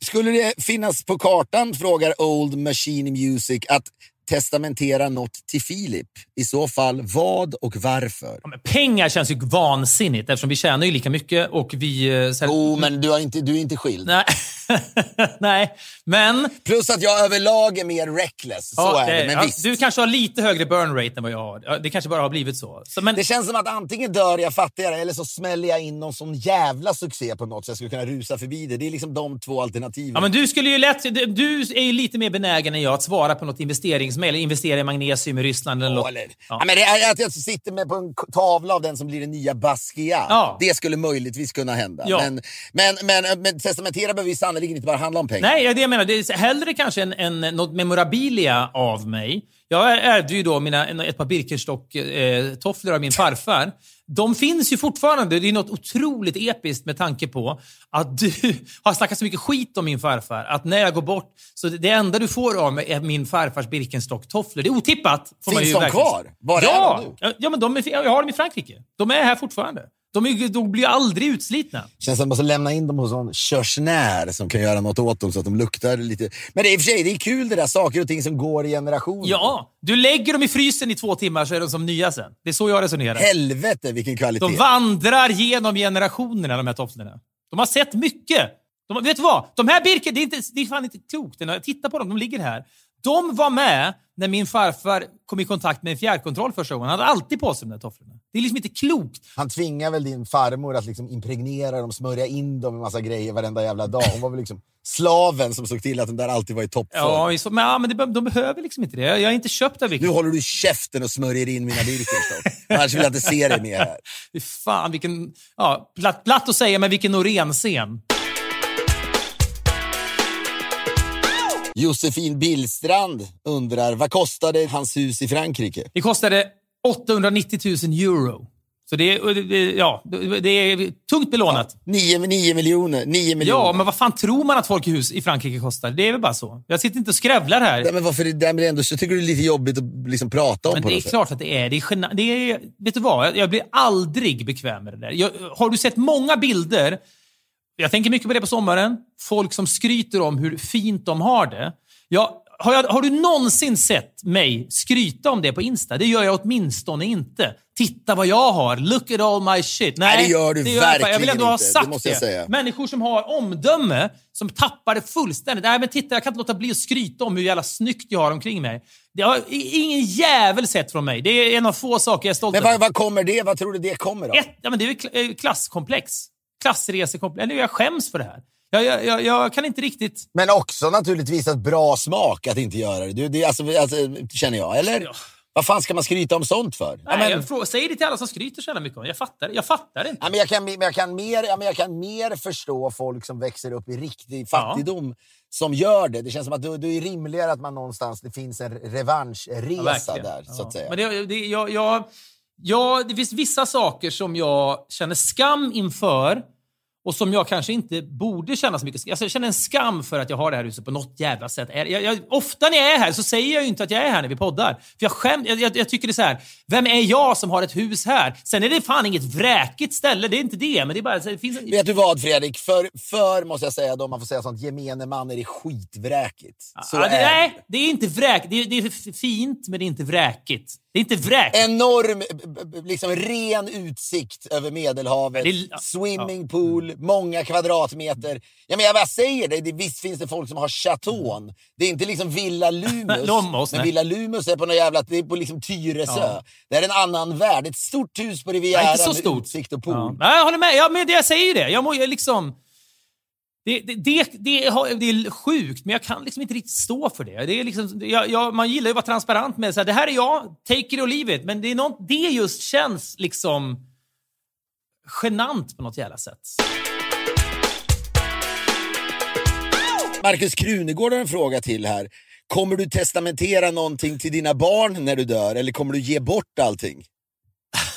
[SPEAKER 2] Skulle det finnas på kartan, frågar Old Machine Music, att testamentera något till Filip? I så fall vad och varför?
[SPEAKER 1] Ja, pengar känns ju vansinnigt eftersom vi tjänar ju lika mycket och vi... eh,
[SPEAKER 2] Jo, men du, har inte, du är inte skild.
[SPEAKER 1] Nej. (laughs) Nej, men...
[SPEAKER 2] Plus att jag överlag är mer reckless. Så
[SPEAKER 1] Ja,
[SPEAKER 2] är det, men
[SPEAKER 1] ja,
[SPEAKER 2] visst.
[SPEAKER 1] Du kanske har lite högre burn rate än vad jag har. Det kanske bara har blivit så. så men,
[SPEAKER 2] Det känns som att antingen dör jag fattigare eller så smäller jag in någon sån jävla succé på något så jag skulle kunna rusa förbi det. Det är liksom de två alternativen.
[SPEAKER 1] ja, men du skulle ju lätt... Du är ju lite mer benägen än jag att svara på något investeringsmail. Investera i magnesium i Ryssland eller
[SPEAKER 2] Ja, eller,
[SPEAKER 1] Ja.
[SPEAKER 2] men det är att jag sitter med på en tavla av den som blir den nya Basquiat.
[SPEAKER 1] Ja.
[SPEAKER 2] Det skulle möjligtvis kunna hända.
[SPEAKER 1] Ja.
[SPEAKER 2] Men, men, men, men testamentera behöver ju sannerligen inte bara handla om pengar.
[SPEAKER 1] Nej, det jag menar. Det är hellre kanske en, en, något memorabilia av mig. Jag ärvde ju då mina, ett par Birkenstock-tofflor av min farfar. De finns ju fortfarande. Det är något otroligt episkt med tanke på att du (laughs) har snackat så mycket skit om min farfar. Att när jag går bort, så det enda du får av mig är min farfars Birkenstock-tofflor. Det är otippat.
[SPEAKER 2] Finns de
[SPEAKER 1] verkligen
[SPEAKER 2] kvar? Var är
[SPEAKER 1] ja,
[SPEAKER 2] de nu?
[SPEAKER 1] Ja, men de är, jag har dem i Frankrike. De är här fortfarande. De, är, de blir aldrig utslitna.
[SPEAKER 2] Känns som att man måste lämna in dem hos någon körsnär som kan göra något åt dem så att de luktar lite. Men det är i och för sig det är kul det där, saker och ting som går i generationer.
[SPEAKER 1] Ja, du lägger dem i frysen i två timmar så är de som nya sen. Det är så jag resonerar.
[SPEAKER 2] Helvete vilken kvalitet.
[SPEAKER 1] De vandrar genom generationerna, de här tofflorna. De har sett mycket. De, vet du vad? De här Birken, det är, inte, det är fan inte klokt. Tittar på dem, de ligger här. De var med när min farfar kom i kontakt med en fjärrkontroll första gången. Han hade alltid på sig de där tofflorna. Det är liksom inte klokt.
[SPEAKER 2] Han tvingar väl din farmor att liksom impregnera dem, smörja in dem med massa grejer varenda jävla dag. Hon var väl liksom slaven som såg till att den där alltid var i toppform.
[SPEAKER 1] Ja, så, men, ja, men det, be- de behöver liksom inte det. Jag, jag är inte köpt av
[SPEAKER 2] Nu
[SPEAKER 1] vilken...
[SPEAKER 2] håller du käften och smörjer in mina Birkenstock. Annars vill jag inte se dig mer här. (laughs)
[SPEAKER 1] Fy Fan, vilken... Ja, platt, platt att säga, men vilken Norén-scen.
[SPEAKER 2] Josefin Billstrand undrar, vad kostade hans hus i Frankrike?
[SPEAKER 1] Det kostade 890 000 euro. Så det är, ja, det är tungt belånat.
[SPEAKER 2] 9, 9 miljoner. 9 miljoner.
[SPEAKER 1] Ja, men vad fan tror man att folk i hus i Frankrike kostar? Det är väl bara så. Jag sitter inte och skrävlar här.
[SPEAKER 2] Nej, men varför är det med ändå så tycker du det är lite jobbigt att liksom prata om
[SPEAKER 1] Men
[SPEAKER 2] på
[SPEAKER 1] det är
[SPEAKER 2] sätt?
[SPEAKER 1] klart att det är. Det är, gena- det är Vet du vad? Jag blir aldrig bekväm med det där. Jag, har du sett många bilder? Jag tänker mycket på det på sommaren. Folk som skryter om hur fint de har det. Jag, har, jag, har du någonsin sett mig skryta om det på Insta? Det gör jag åtminstone inte. Titta vad jag har. Look at all my shit.
[SPEAKER 2] Nej, det gör du
[SPEAKER 1] jag inte. Jag vill
[SPEAKER 2] verkligen
[SPEAKER 1] ändå ha
[SPEAKER 2] inte. Det
[SPEAKER 1] sagt
[SPEAKER 2] måste jag säga.
[SPEAKER 1] Människor som har omdöme, som tappar det fullständigt. Nej, men titta, jag kan inte låta bli att skryta om hur jävla snyggt jag har omkring mig. Det har ingen jävel sett från mig. Det är en av få saker jag är stolt
[SPEAKER 2] Men
[SPEAKER 1] över.
[SPEAKER 2] vad, vad kommer det? Vad tror du det kommer av?
[SPEAKER 1] Ett, ja, men det är eh, klasskomplex. klassresekomplex. Eller jag skäms för det här. Jag, jag, jag, jag kan inte riktigt...
[SPEAKER 2] Men också naturligtvis ett bra smak att inte göra det. Du, det alltså, alltså, känner jag, eller?
[SPEAKER 1] Ja.
[SPEAKER 2] Vad fan ska man skryta om sånt för? Ja,
[SPEAKER 1] Nej,
[SPEAKER 2] men-
[SPEAKER 1] jag frågar, säg det till alla som skryter så jävla mycket om. Jag fattar, jag fattar inte.
[SPEAKER 2] Ja, men jag, kan, men jag, kan mer, ja, men jag kan mer förstå folk som växer upp i riktig fattigdom som gör det. Det känns som att det, det är rimligare att man någonstans, det finns en revanschresa
[SPEAKER 1] Ja,
[SPEAKER 2] där. Så
[SPEAKER 1] Ja.
[SPEAKER 2] att säga.
[SPEAKER 1] Men det, det, jag, jag, jag, det finns vissa saker som jag känner skam inför och som jag kanske inte borde känna så mycket skam. Alltså jag känner en skam för att jag har det här huset på något jävla sätt. Jag, jag, ofta när jag är här så säger jag ju inte att jag är här när vi poddar. För jag, skäm, jag, jag, tycker det är så här. vem är jag som har ett hus här? Sen är det fan inget vräkigt ställe, det är inte det. Men det är bara... Det finns en,
[SPEAKER 2] Vet du vad Fredrik? För, för måste jag säga, då, om man får säga sånt, gemene man är det skitvräkigt. Så
[SPEAKER 1] ja, det,
[SPEAKER 2] är
[SPEAKER 1] nej, det är inte vräkigt. Det, är- det är fint, men det är inte vräkigt. Det är inte vräkigt.
[SPEAKER 2] Enorm, liksom ren utsikt över Medelhavet.
[SPEAKER 1] Det är-
[SPEAKER 2] Swimming pool, många kvadratmeter. Ja, men jag bara säger det, det, visst finns det folk som har chateaun. Det är inte liksom Villa Lumus. (laughs)
[SPEAKER 1] Lomos,
[SPEAKER 2] men. Villa Lumus är på något jävla, det är på liksom Tyresö.
[SPEAKER 1] Ja.
[SPEAKER 2] Det är en annan värld. Ett stort hus på Rivieran med utsikt och pool.
[SPEAKER 1] Ja. Nej, jag håller med. Ja, men jag säger ju det. Jag må ju liksom... Det, det, det, det, är sjukt, men jag kan liksom inte riktigt stå för det. det är liksom, jag, jag, man gillar ju att vara transparent med så här, det här är jag, take it or leave it. Men det, är något, det just känns liksom genant på något jävla sätt.
[SPEAKER 2] Markus Krunegård har en fråga till här. Kommer du testamentera någonting till dina barn när du dör eller kommer du ge bort allting?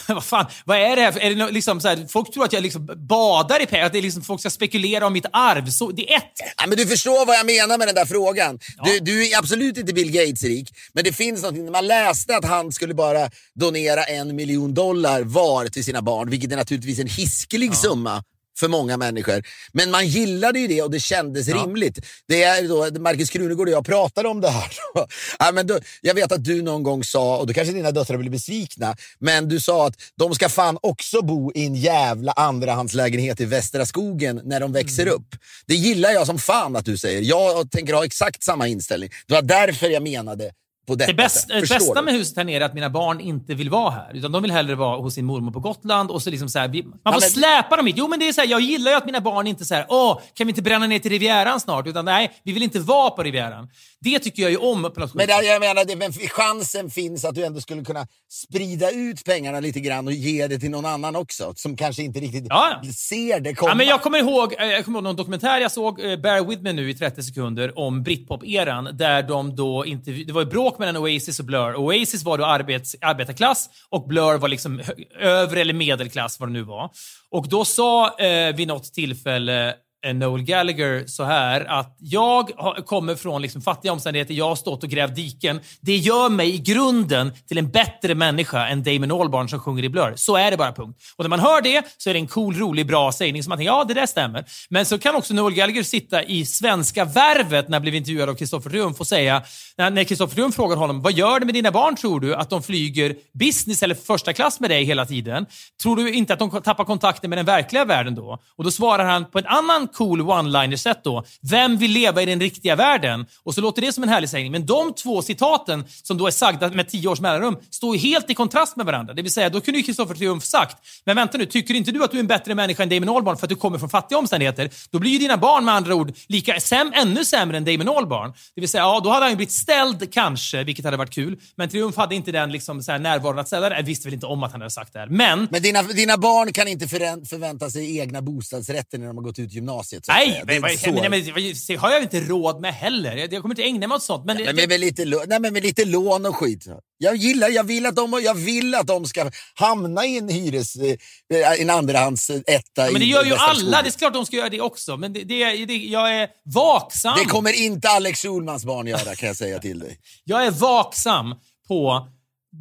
[SPEAKER 2] (laughs)
[SPEAKER 1] vad fan, vad är det här? Är det liksom så här, folk tror att jag liksom badar i pengar, att det är liksom, folk ska spekulera om mitt arv. Så, det är ett.
[SPEAKER 2] Ja, men du förstår vad jag menar med den där frågan. Du, du är absolut inte Bill Gates-rik, men det finns någonting. När man läste att han skulle bara donera en miljon dollar var till sina barn, vilket är naturligtvis en hiskelig summa för många människor. Men man gillade ju det och det kändes rimligt. Det är då, Markus Krunegård och jag pratade om det här. (laughs) ja, men då, jag vet att du någon gång sa, och då kanske dina döttrar blir besvikna, men du sa att de ska fan också bo i en jävla andrahandslägenhet i Västra skogen när de växer upp. Det gillar jag som fan att du säger. Jag tänker ha exakt samma inställning. Det var därför jag menade på detta
[SPEAKER 1] Det, bäst,
[SPEAKER 2] sätt. Förstår
[SPEAKER 1] bästa
[SPEAKER 2] du?
[SPEAKER 1] med huset här nere är att mina barn inte vill vara här. Utan de vill hellre vara hos sin mormor på Gotland. Och så liksom så här, man får
[SPEAKER 2] men-
[SPEAKER 1] släpa dem hit. Jo, men det är så här, jag gillar ju att mina barn inte säger åh, kan vi inte bränna ner till Rivieran snart? Utan nej, vi vill inte vara på Rivieran. Det tycker jag ju om på något
[SPEAKER 2] Men jag menar, det, men chansen finns att du ändå skulle kunna sprida ut pengarna lite grann och ge det till någon annan också, som kanske inte riktigt
[SPEAKER 1] Ja, ja.
[SPEAKER 2] ser det komma.
[SPEAKER 1] Ja, men jag kommer ihåg, eh, jag kommer ihåg någon dokumentär jag såg, eh, Bear with me nu i 30 sekunder, om Britpop-eran. Där de då inte, det var ju bråk mellan Oasis och Blur. Oasis var då arbets, arbetarklass och Blur var liksom övre eller medelklass, vad det nu var. Och då sa eh, vid något tillfälle Eh, Noel Gallagher så här att jag kommer från liksom fattiga omständigheter, jag har stått och grävt diken. Det gör mig i grunden till en bättre människa än Damon Albarn som sjunger i Blur. Så är det bara, punkt. Och när man hör det så är det en cool, rolig, bra sägning som man tänker, ja det där stämmer. Men så kan också Noel Gallagher sitta i Svenska Värvet när han blev intervjuad av Kristoffer Triumf och säga, när när Kristoffer Triumf frågar honom, vad gör det med dina barn tror du? Att de flyger business eller första klass med dig hela tiden? Tror du inte att de tappar kontakten med den verkliga världen då? Och då svarar han på en annan cool one-liner-sätt då. Vem vill leva i den riktiga världen? Och så låter det som en härlig sägning. Men de två citaten, som då är sagda med tio års mellanrum, står ju helt i kontrast med varandra. Det vill säga, då kunde ju Kristoffer Triumf sagt, men vänta nu, tycker inte du att du är en bättre människa än Damon Albarn för att du kommer från fattiga omständigheter? Då blir ju dina barn med andra ord lika, säm, ännu sämre än Damon Albarn. Det vill säga, ja, då hade han ju blivit ställd kanske, vilket hade varit kul. Men Triumf hade inte den liksom, så här, närvaron att ställa det. Jag visste väl inte om att han hade sagt det här. Men
[SPEAKER 2] Men dina, dina barn kan inte förvänta sig egna bostadsrätter när de har gått ut gymnasiet. Så att
[SPEAKER 1] Nej, men, vad-
[SPEAKER 2] så.
[SPEAKER 1] men, men, har jag inte råd med heller. Jag, jag kommer inte ägna mig åt sånt. Men, det-
[SPEAKER 2] Men med, lite, nej, men lite lån och skit. Jag gillar, jag vill att de, jag vill att de ska hamna i en hyres, eh, en andrahands etta
[SPEAKER 1] men det gör ju alla. Det är klart de ska göra det också. Men det, det, det, jag är vaksam.
[SPEAKER 2] Det kommer inte Alex Schulmans barn göra kan jag säga till dig.
[SPEAKER 1] Jag är vaksam på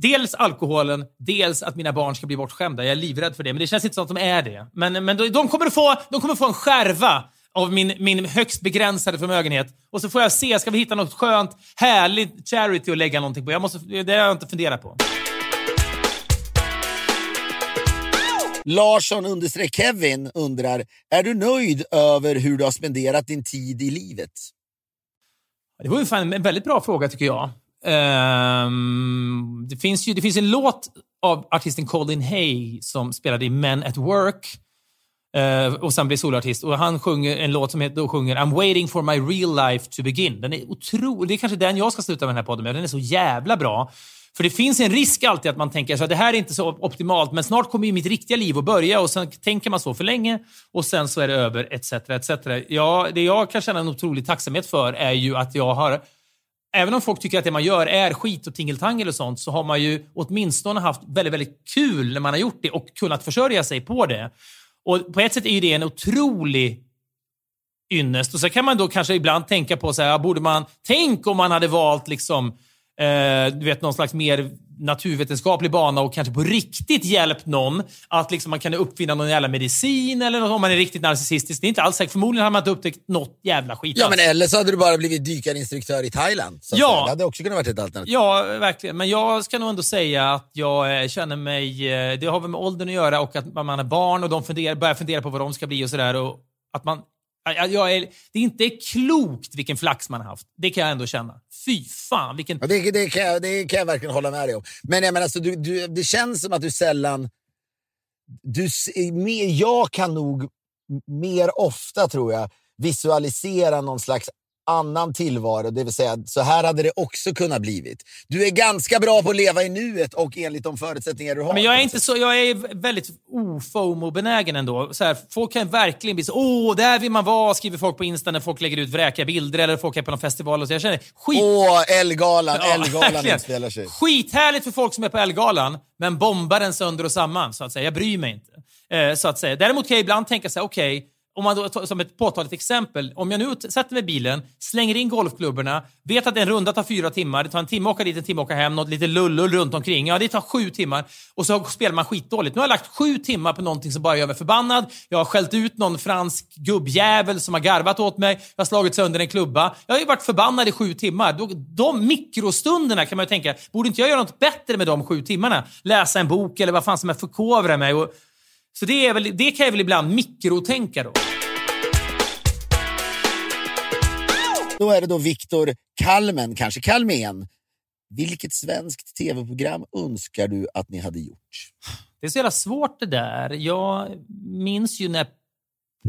[SPEAKER 1] dels alkoholen, dels att mina barn ska bli bortskämda. Jag är livrädd för det, men det känns inte som att de är det. Men, men de, kommer, få, de kommer få en skärva av min, min högst begränsade förmögenhet. Och så får jag se, ska vi hitta något skönt, härligt charity att lägga någonting på? Jag måste, det har jag inte funderat på.
[SPEAKER 2] Larsson Kevin undrar, är du nöjd över hur du har spenderat din tid i livet?
[SPEAKER 1] Det var ju fan en väldigt bra fråga tycker jag. Ehm, det, finns ju, det finns en låt av artisten Colin Hay som spelade i Men at Work. uh, och sen blev soloartist. Och han sjunger en låt som heter, då sjunger I'm waiting for my real life to begin. Den är otrolig. Det är kanske den jag ska sluta med den här podden med. Den är så jävla bra. För det finns en risk alltid att man tänker att det här är inte så optimalt, men snart kommer ju mitt riktiga liv att börja och sen tänker man så för länge och sen så är det över, etc. etc. Ja, det jag kan känna en otrolig tacksamhet för är ju att jag har Även om folk tycker att det man gör är skit och tingeltangel och sånt, så har man ju åtminstone haft väldigt, väldigt kul när man har gjort det och kunnat försörja sig på det. Och på ett sätt är ju det en otrolig ynnest. Och så kan man då kanske ibland tänka på så här, borde man... Tänk om man hade valt liksom, eh, du vet, någon slags mer naturvetenskaplig bana och kanske på riktigt hjälpt någon att liksom man kan uppfinna någon jävla medicin eller något, om man är riktigt narcissistisk. Det är inte alls säkert. Förmodligen hade man inte upptäckt något jävla skit
[SPEAKER 2] Ja,
[SPEAKER 1] alls.
[SPEAKER 2] men eller så hade du bara blivit dykarinstruktör i Thailand. Så
[SPEAKER 1] Ja.
[SPEAKER 2] Det hade också kunnat vara ett alternativ.
[SPEAKER 1] Ja, verkligen. Men jag ska nog ändå säga att jag eh, känner mig... eh, Det har väl med åldern att göra och att man är barn och de funderar, börjar fundera på vad de ska bli och sådär. Att man jag- Jag är, det är inte klokt vilken flax man har haft. Det kan jag ändå känna. Fy fan, vilken...
[SPEAKER 2] Ja, det, det, kan jag, det kan jag verkligen hålla med dig om. Men jag menar, alltså, du, du, det känns som att du sällan... Du, jag kan nog mer ofta, tror jag, visualisera någon slags annan tillvaro. Det vill säga, så här hade det också kunnat blivit. Du är ganska bra på att leva i nuet och enligt de förutsättningar du har.
[SPEAKER 1] Men jag är inte så, jag är väldigt ofomo-benägen ändå. Så här, folk kan verkligen bli så åh, där vill man vara, skriver folk på Insta när folk lägger ut vräkiga bilder eller folk är på någon festival. Och så. Jag känner, skit
[SPEAKER 2] Åh, Ellegalan,
[SPEAKER 1] Ja,
[SPEAKER 2] Ellegalan (laughs) utspelar sig.
[SPEAKER 1] Skithärligt för folk som är på Ellegalan, men bombar den sönder och samman. Så att säga. Jag bryr mig inte. Eh, så att säga. Däremot kan jag ibland tänka så här, okej, om man då, som ett påtagligt exempel, om jag nu sätter mig i bilen, slänger in golfklubborna, vet att en runda tar fyra timmar, det tar en timme att åka dit, en timme att åka hem, något lite lullull runt omkring. Ja, det tar sju timmar och så spelar man skitdåligt. Nu har jag lagt sju timmar på någonting som bara gör mig förbannad. Jag har skällt ut någon fransk gubbjävel som har garvat åt mig. Jag har slagit sönder en klubba. Jag har ju varit förbannad i sju timmar. De mikrostunderna kan man ju tänka, borde inte jag göra något bättre med de sju timmarna? Läsa en bok eller vad fan som är förkovra mig. Och, så det, är väl, det kan jag väl ibland mikrotänka då.
[SPEAKER 2] Då är det då Viktor Kalmen, kanske Kalmen. Vilket svenskt tv-program önskar du att ni hade gjort?
[SPEAKER 1] Det är så jävla svårt det där. Jag minns ju när...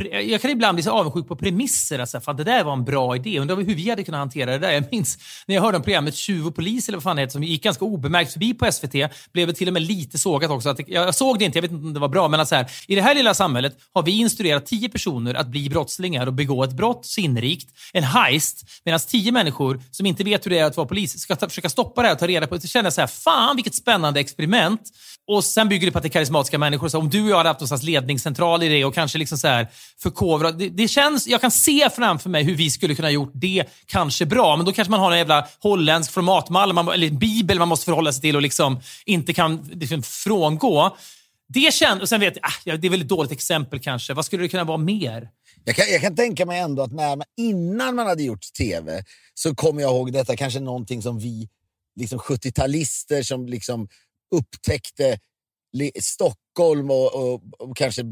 [SPEAKER 1] Jag kan ibland bli så avundsjuk på premisser. Alltså, fan, det där var en bra idé. Undrar hur vi hade kunnat hantera det där. Jag minns när jag hörde om programmet Tjuv och polis, eller vad fan det heter, som gick ganska obemärkt förbi på SVT. Blev till och med lite sågat också. Att, jag såg det inte, jag vet inte om det var bra, men att så här, i det här lilla samhället har vi instruerat tio personer att bli brottslingar och begå ett brott sinnrikt, en heist, medan tio människor som inte vet hur det är att vara polis ska ta, försöka stoppa det här och ta reda på det. Så känner jag så här, fan vilket spännande experiment. Och sen bygger det på att det är karismatiska människor. Så om du och jag hade haft någon slags ledningscentral i det och kanske liksom så här förkovra. Det, det känns, jag kan se framför mig hur vi skulle kunna gjort det kanske bra. Men då kanske man har en jävla holländsk formatmall, man, eller en bibel man måste förhålla sig till och liksom inte kan liksom frångå. Det känns, och sen vet jag, ah, det är väl ett dåligt exempel kanske. Vad skulle det kunna vara mer?
[SPEAKER 2] Jag kan, jag kan tänka mig ändå att när man, innan man hade gjort tv så kommer jag ihåg detta kanske någonting som vi liksom 70-talister som liksom upptäckte Stockholm och, och, och kanske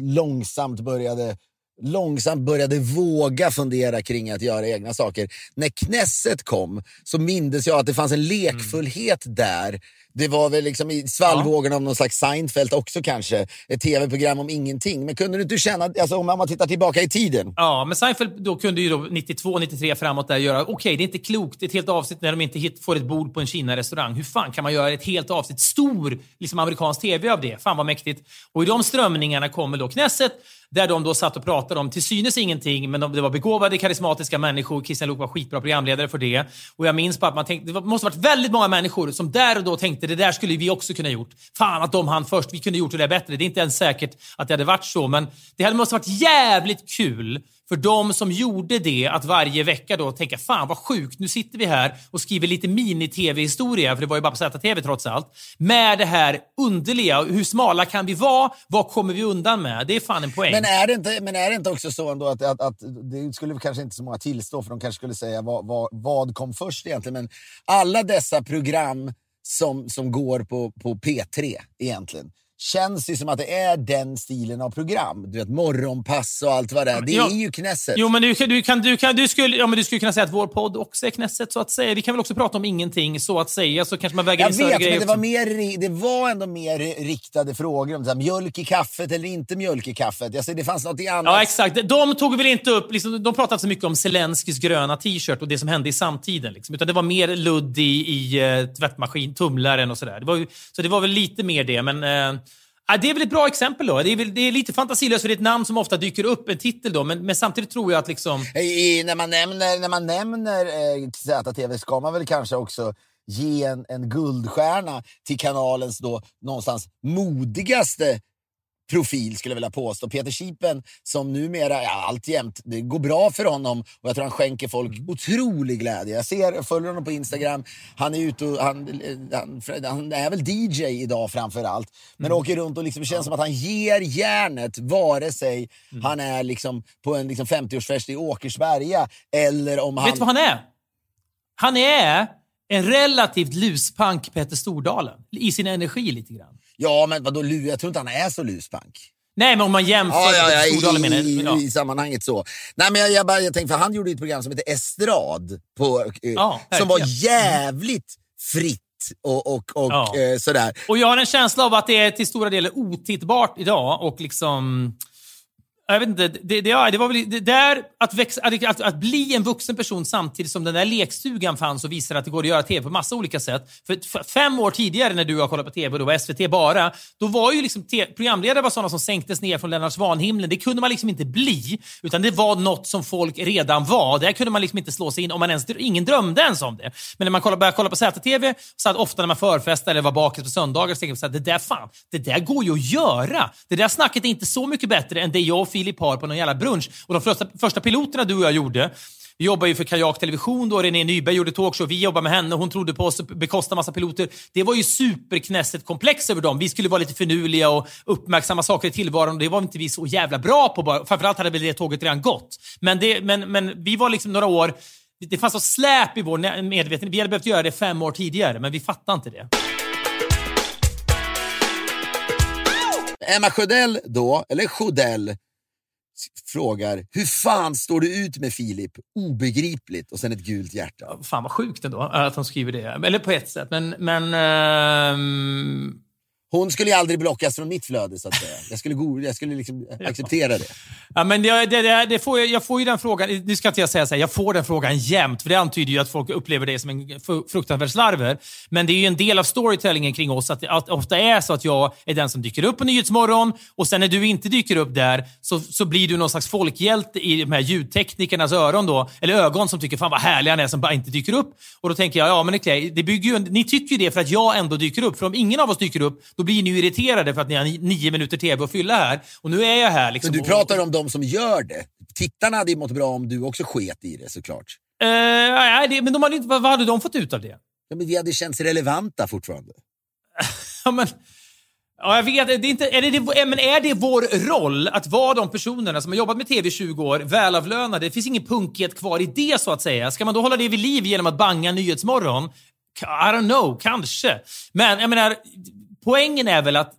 [SPEAKER 2] långsamt började långsamt började våga fundera kring att göra egna saker. När Knesset kom så mindes jag att det fanns en lekfullhet där. Det var väl liksom i svallvågorna om någon slags Seinfeld också kanske. Ett tv-program om ingenting. Men kunde du inte känna, alltså om man tittar tillbaka i tiden,
[SPEAKER 1] Ja, men Seinfeld då kunde ju då 92, 93 framåt där göra, okej, det är inte klokt, ett helt avsnitt när de inte hit, får ett bord på en Kina-restaurang. Hur fan kan man göra ett helt avsnitt, stor liksom amerikansk tv av det? Fan vad mäktigt. Och i de strömningarna kommer då Knesset, där de då satt och pratade om till synes ingenting, men de, det var begåvade, karismatiska människor. Christian Luuk var skitbra programledare för det. Och jag minns bara att man tänkte, det måste ha varit väldigt många människor som där och då tänkte, det där skulle vi också kunna gjort. Fan att de hann först, vi kunde gjort det där bättre. Det är inte ens säkert att det hade varit så, men det hade måste varit jävligt kul för de som gjorde det att varje vecka då tänka, fan vad sjukt, nu sitter vi här och skriver lite mini-tv-historia, för det var ju bara på ZTV trots allt, med det här underliga. Hur smala kan vi vara? Vad kommer vi undan med? Det är fan en poäng.
[SPEAKER 2] Men är det inte, men är det inte också så ändå att, att, att det skulle kanske inte så många tillstå för de kanske skulle säga vad, vad, vad kom först egentligen. Men alla dessa program som, som går på, på P3 egentligen känns ju som att det är den stilen av program. Du vet, morgonpass och allt vad det är. Det
[SPEAKER 1] Ja.
[SPEAKER 2] är ju Knesset.
[SPEAKER 1] Jo, men du, kan- du, kan, du, kan, du, skulle, ja, men du skulle kunna säga att vår podd också är Knesset, så att säga. Vi kan väl också prata om ingenting, så att säga, så kanske man väger
[SPEAKER 2] Jag
[SPEAKER 1] in större
[SPEAKER 2] vet, men det var, mer, det var ändå mer riktade frågor om så här, mjölk i kaffet eller inte mjölk i kaffet. Jag ser, det fanns något annat.
[SPEAKER 1] Ja, exakt. De tog väl inte upp... Liksom, de pratade inte så mycket om Zelenskis gröna t-shirt och det som hände i samtiden. Liksom, utan det var mer ludd i, i uh, tvättmaskin, tumlaren och sådär. Det var ju- Så det var väl lite mer det, men... eh, ja, det är väl ett bra exempel då. Det är, väl, det är lite fantasilöst för det är ett namn som ofta dyker upp, en titel då. Men, men samtidigt tror jag att liksom...
[SPEAKER 2] I, när man nämner, när man nämner eh, ZTV ska man väl kanske också ge en, en guldstjärna till kanalens då någonstans modigaste profil skulle jag vilja påstå. Peter Kipen som numera, ja, alltjämt, det går bra för honom och jag tror han skänker folk otrolig glädje. Jag ser, jag följer honom på Instagram, han är ute och han, han, han är väl DJ idag framför allt. Men åker runt och liksom känns som att han ger järnet vare sig han är liksom på en liksom 50-årsfest i Åkersberga eller om han...
[SPEAKER 1] Vet du vad han är? Han är en relativt luspank Peter Stordalen. I sin energi lite grann.
[SPEAKER 2] Ja, men vadå, jag tror inte han är så luspank.
[SPEAKER 1] Nej, men om man jämför
[SPEAKER 2] Ja, ja, ja,
[SPEAKER 1] Stordalen menar
[SPEAKER 2] i,
[SPEAKER 1] jag.
[SPEAKER 2] i, sammanhanget så. Nej, men jag, jag, bara, jag tänkte, för han gjorde ett program som heter Estrad, på, eh,
[SPEAKER 1] Ja,
[SPEAKER 2] som var jävligt fritt och, och, och
[SPEAKER 1] Ja.
[SPEAKER 2] eh, sådär.
[SPEAKER 1] Och jag har en känsla av att det är till stora delar otittbart idag och liksom... Jag vet inte, det, det, ja, det var väl det där att, växa, att, att, att bli en vuxen person samtidigt som den där lekstugan fanns och visade att det går att göra tv på massa olika sätt. För fem år tidigare när du har kollat på tv och då var SVT bara, då var ju liksom te- programledare var sådana som sänktes ner från Lennart Svanhimlen. Det kunde man liksom inte bli, utan det var något som folk redan var. Där kunde man liksom inte slå sig in, om man ens, ingen drömde ens om det. Men när man kollade, började kolla på ZTV, så att ofta när man förfestade eller var bakis på söndagar, så tänkte man att det där fan, det där går ju att göra. Det där snacket är inte så mycket bättre än det jag och Filip har på någon jävla brunch. Och de första, första piloterna du och jag gjorde, vi jobbar ju för Kajak Television då, René Nyberg gjorde talkshow, vi jobbar med henne, hon trodde på oss, bekosta massa piloter. Det var ju superknässet komplex över dem. Vi skulle vara lite finurliga och uppmärksamma saker i tillvaron. och Det var inte vi så jävla bra på. Bara. Framförallt hade väl det tåget redan gått. Men, det, men, men vi var liksom några år det fanns så släp i vår medvetenhet. Vi hade behövt göra det fem år tidigare, men vi fattade inte det.
[SPEAKER 2] Emma Sjödell då, eller Sjödell, frågar hur fan står du ut med Filip? Obegripligt. Och sen ett gult hjärta.
[SPEAKER 1] Fan vad sjukt ändå att de skriver det. Eller på ett sätt. Men... men um
[SPEAKER 2] hon skulle ju aldrig blockas från mitt flöde så att säga. Jag skulle, go- jag skulle liksom (laughs) acceptera det.
[SPEAKER 1] Ja, men det, det, det, får jag, jag får ju den frågan, nu ska inte jag säga så här, jag får den frågan jämt, för det antyder ju att folk upplever det som en fruktansvärd slarver. Men det är ju en del av storytellingen kring oss, att det ofta är så att jag är den som dyker upp på Nyhetsmorgon och sen när du inte dyker upp där så, så blir du någon slags folkhjälte i de här ljudteknikernas öron då, eller ögon som tycker fan vad härlig han är som bara inte dyker upp. Och då tänker jag, ja men det, det bygger ju, ni tycker ju det för att jag ändå dyker upp. För om ingen av oss dyker upp, då blir ni ju irriterade för att ni har ni- nio minuter tv att fylla här. Och nu är jag här liksom.
[SPEAKER 2] Men du pratar om de som gör det. Tittarna hade ju mått bra om du också sket i det såklart.
[SPEAKER 1] Eh, nej, det, men de hade, inte- vad, vad hade de fått ut av det?
[SPEAKER 2] Ja, men vi hade känts relevanta fortfarande. (laughs)
[SPEAKER 1] Ja, men, ja, jag vet. Det är, inte, är, det, det- men är det vår roll att vara de personerna som har jobbat med tv i 20 år, välavlönade? Det finns ingen punkighet kvar i det, så att säga. Ska man då hålla det vid liv genom att banga Nyhetsmorgon? I don't know, kanske. Men jag menar, poängen är väl att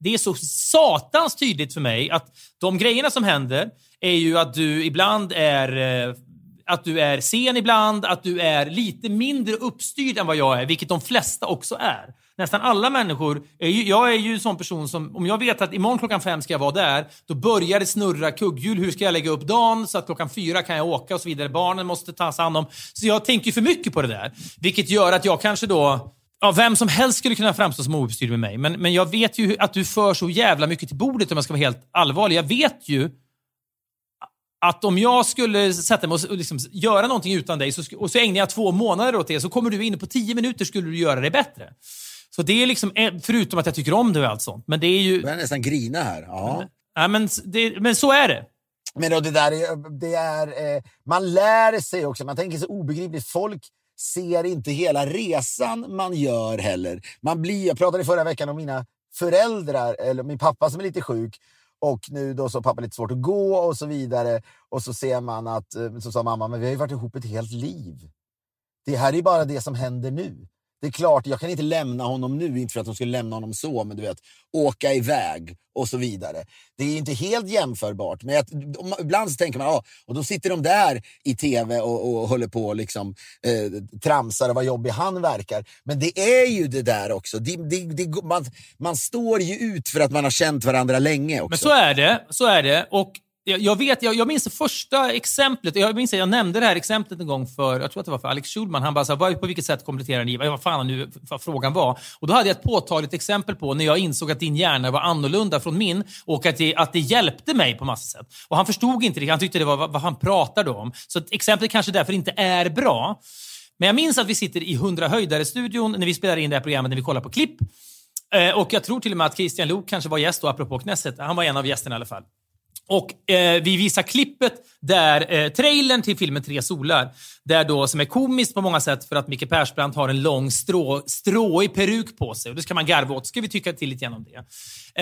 [SPEAKER 1] det är så satans tydligt för mig att de grejerna som händer är ju att du ibland är eh, att du är sen ibland, att du är lite mindre uppstyrd än vad jag är, vilket de flesta också är. Nästan alla människor, är ju, jag är ju en sån person som, om jag vet att imorgon klockan fem ska jag vara där, då börjar det snurra kugghjul. Hur ska jag lägga upp dagen så att klockan fyra kan jag åka och så vidare. Barnen måste tas hand om. Så jag tänker för mycket på det där. Vilket gör att jag kanske då Ja, vem som helst skulle kunna framstå som ouppstyrd med mig. Men, men jag vet ju att du för så jävla mycket till bordet om jag ska vara helt allvarlig. Jag vet ju att om jag skulle sätta mig och och liksom göra någonting utan dig så, och så ägnar jag två månader åt det så kommer du in på tio minuter skulle du göra det bättre. Så det är liksom, eh, förutom att jag tycker om det och allt sånt. Men det är ju...
[SPEAKER 2] Jag börjar nästan grina här. Ja.
[SPEAKER 1] Ja, men, s- det, men så är det.
[SPEAKER 2] Men då det där är, det är, eh, man lär sig också, man tänker så obegripligt. Folk ser inte hela resan man gör heller. Man blir, jag pratade förra veckan om mina föräldrar, eller min pappa som är lite sjuk. Och nu då så har pappa lite svårt att gå och så vidare. Och så ser man att, eh, så sa mamma, men vi har ju varit ihop ett helt liv. Det här är ju bara det som händer nu. Det är klart, jag kan inte lämna honom nu, inte för att de skulle lämna honom så, men du vet, åka iväg och så vidare. Det är inte helt jämförbart, men om- ibland så tänker man, ja, och då sitter de där i tv och, och håller på och liksom, eh, tramsar och vad jobbig han verkar. Men det är ju det där också. Det, det, det, man, man står ju ut för att man har känt varandra länge också.
[SPEAKER 1] Men så är det. Så är det. Och jag, jag vet, jag, jag minns det första exemplet. Jag minns att jag nämnde det här exemplet en gång för, jag tror att det var för Alex Schulman. Han bara, så här, på vilket sätt kompletterar ni? Vad fan nu vad frågan var. Och då hade jag ett påtagligt exempel på när jag insåg att din hjärna var annorlunda från min och att det, att det hjälpte mig på massa sätt. Och han förstod inte det. Han tyckte det var vad, vad han pratade om. Så exemplet kanske därför inte är bra. Men jag minns att vi sitter i 100 höjdare-studion när vi spelar in det här programmet, när vi kollar på klipp. Eh, och jag tror till och med att Christian Luuk kanske var gäst då, apropå Knesset. Han var en av gästerna i alla fall. Och eh, vi visar klippet där, eh, trailern till filmen Tre solar, där då, som är komiskt på många sätt för att Micke Persbrandt har en lång strå, stråig peruk på sig. Och det ska man garva åt. ska vi tycka till lite grann om det.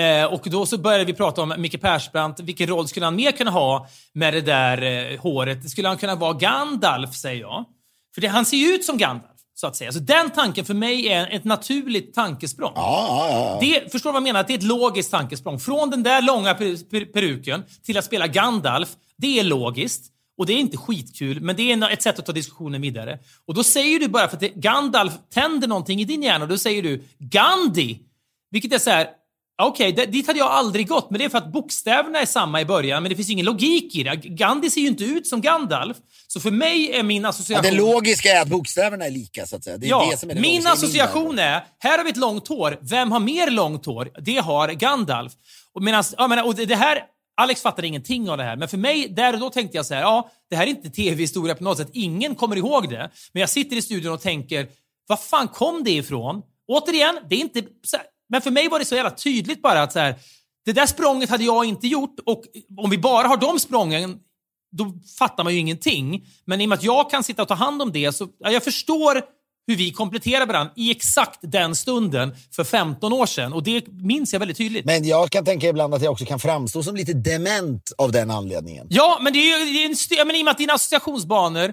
[SPEAKER 1] Eh, och då så började vi prata om Micke Persbrandt. Vilken roll skulle han mer kunna ha med det där eh, håret? Skulle han kunna vara Gandalf, säger jag. För det, han ser ju ut som Gandalf, så att säga. Så den tanken för mig är ett naturligt tankesprång.
[SPEAKER 2] Ja, ja, ja.
[SPEAKER 1] Det, förstår du vad jag menar? Det är ett logiskt tankesprång. Från den där långa per, per, peruken till att spela Gandalf. Det är logiskt. Och det är inte skitkul, men det är ett sätt att ta diskussionen vidare. Och då säger du bara för att det, Gandalf tänder någonting i din hjärna, och då säger du Gandhi. Vilket är så här. Okej, det- dit hade jag aldrig gått, men det är för att bokstäverna är samma i början, men det finns ingen logik i det. Gandhi ser ju inte ut som Gandalf. Så för mig är min
[SPEAKER 2] Ja,
[SPEAKER 1] association...
[SPEAKER 2] det logiska är att bokstäverna är lika, så att säga. Det är
[SPEAKER 1] Ja,
[SPEAKER 2] det som är det
[SPEAKER 1] min association är, här har vi ett långt hår. Vem har mer långt hår? Det har Gandalf. Och, medans, ja, men, och det, det här, Alex fattar ingenting av det här, men för mig, där och då tänkte jag så här, ja, det här är inte tv-historia på något sätt. Ingen kommer ihåg det. Men jag sitter i studion och tänker, var fan kom det ifrån? Återigen, det är inte... Men för mig var det så jävla tydligt bara att så här, det där språnget hade jag inte gjort och om vi bara har de sprången då fattar man ju ingenting. Men i och med att jag kan sitta och ta hand om det så ja, jag förstår hur vi kompletterar varandra i exakt den stunden för 15 år sedan. Och det minns jag väldigt tydligt.
[SPEAKER 2] Men jag kan tänka ibland att jag också kan framstå som lite dement av den anledningen.
[SPEAKER 1] Ja, men det är ju det är en st- ja, men i och med att dina associationsbanor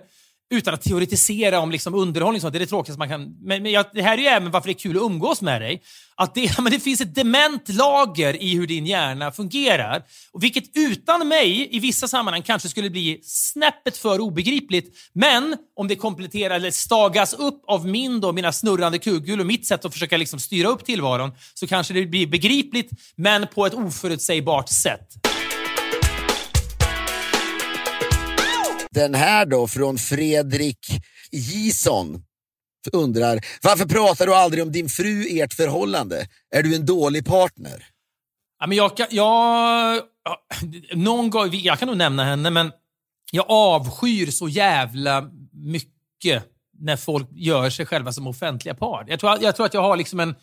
[SPEAKER 1] utan att teoretisera om liksom underhållning och sånt, det är det tråkigaste man kan... Men, men jag, det här är ju även varför det är kul att umgås med dig. Att det, (laughs) men det finns ett dement lager i hur din hjärna fungerar. Och vilket utan mig i vissa sammanhang kanske skulle bli snäppet för obegripligt. Men om det kompletterar eller stagas upp av min då, mina snurrande kugghjul och mitt sätt att försöka liksom styra upp tillvaron så kanske det blir begripligt, men på ett oförutsägbart sätt.
[SPEAKER 2] Den här då från Fredrik Gison undrar, varför pratar du aldrig om din fru i ert förhållande? Är du en dålig partner?
[SPEAKER 1] Ja, men jag, kan, jag, någon gång, jag kan nog nämna henne, men jag avskyr så jävla mycket när folk gör sig själva som offentliga par. Jag tror, jag tror att jag har liksom en...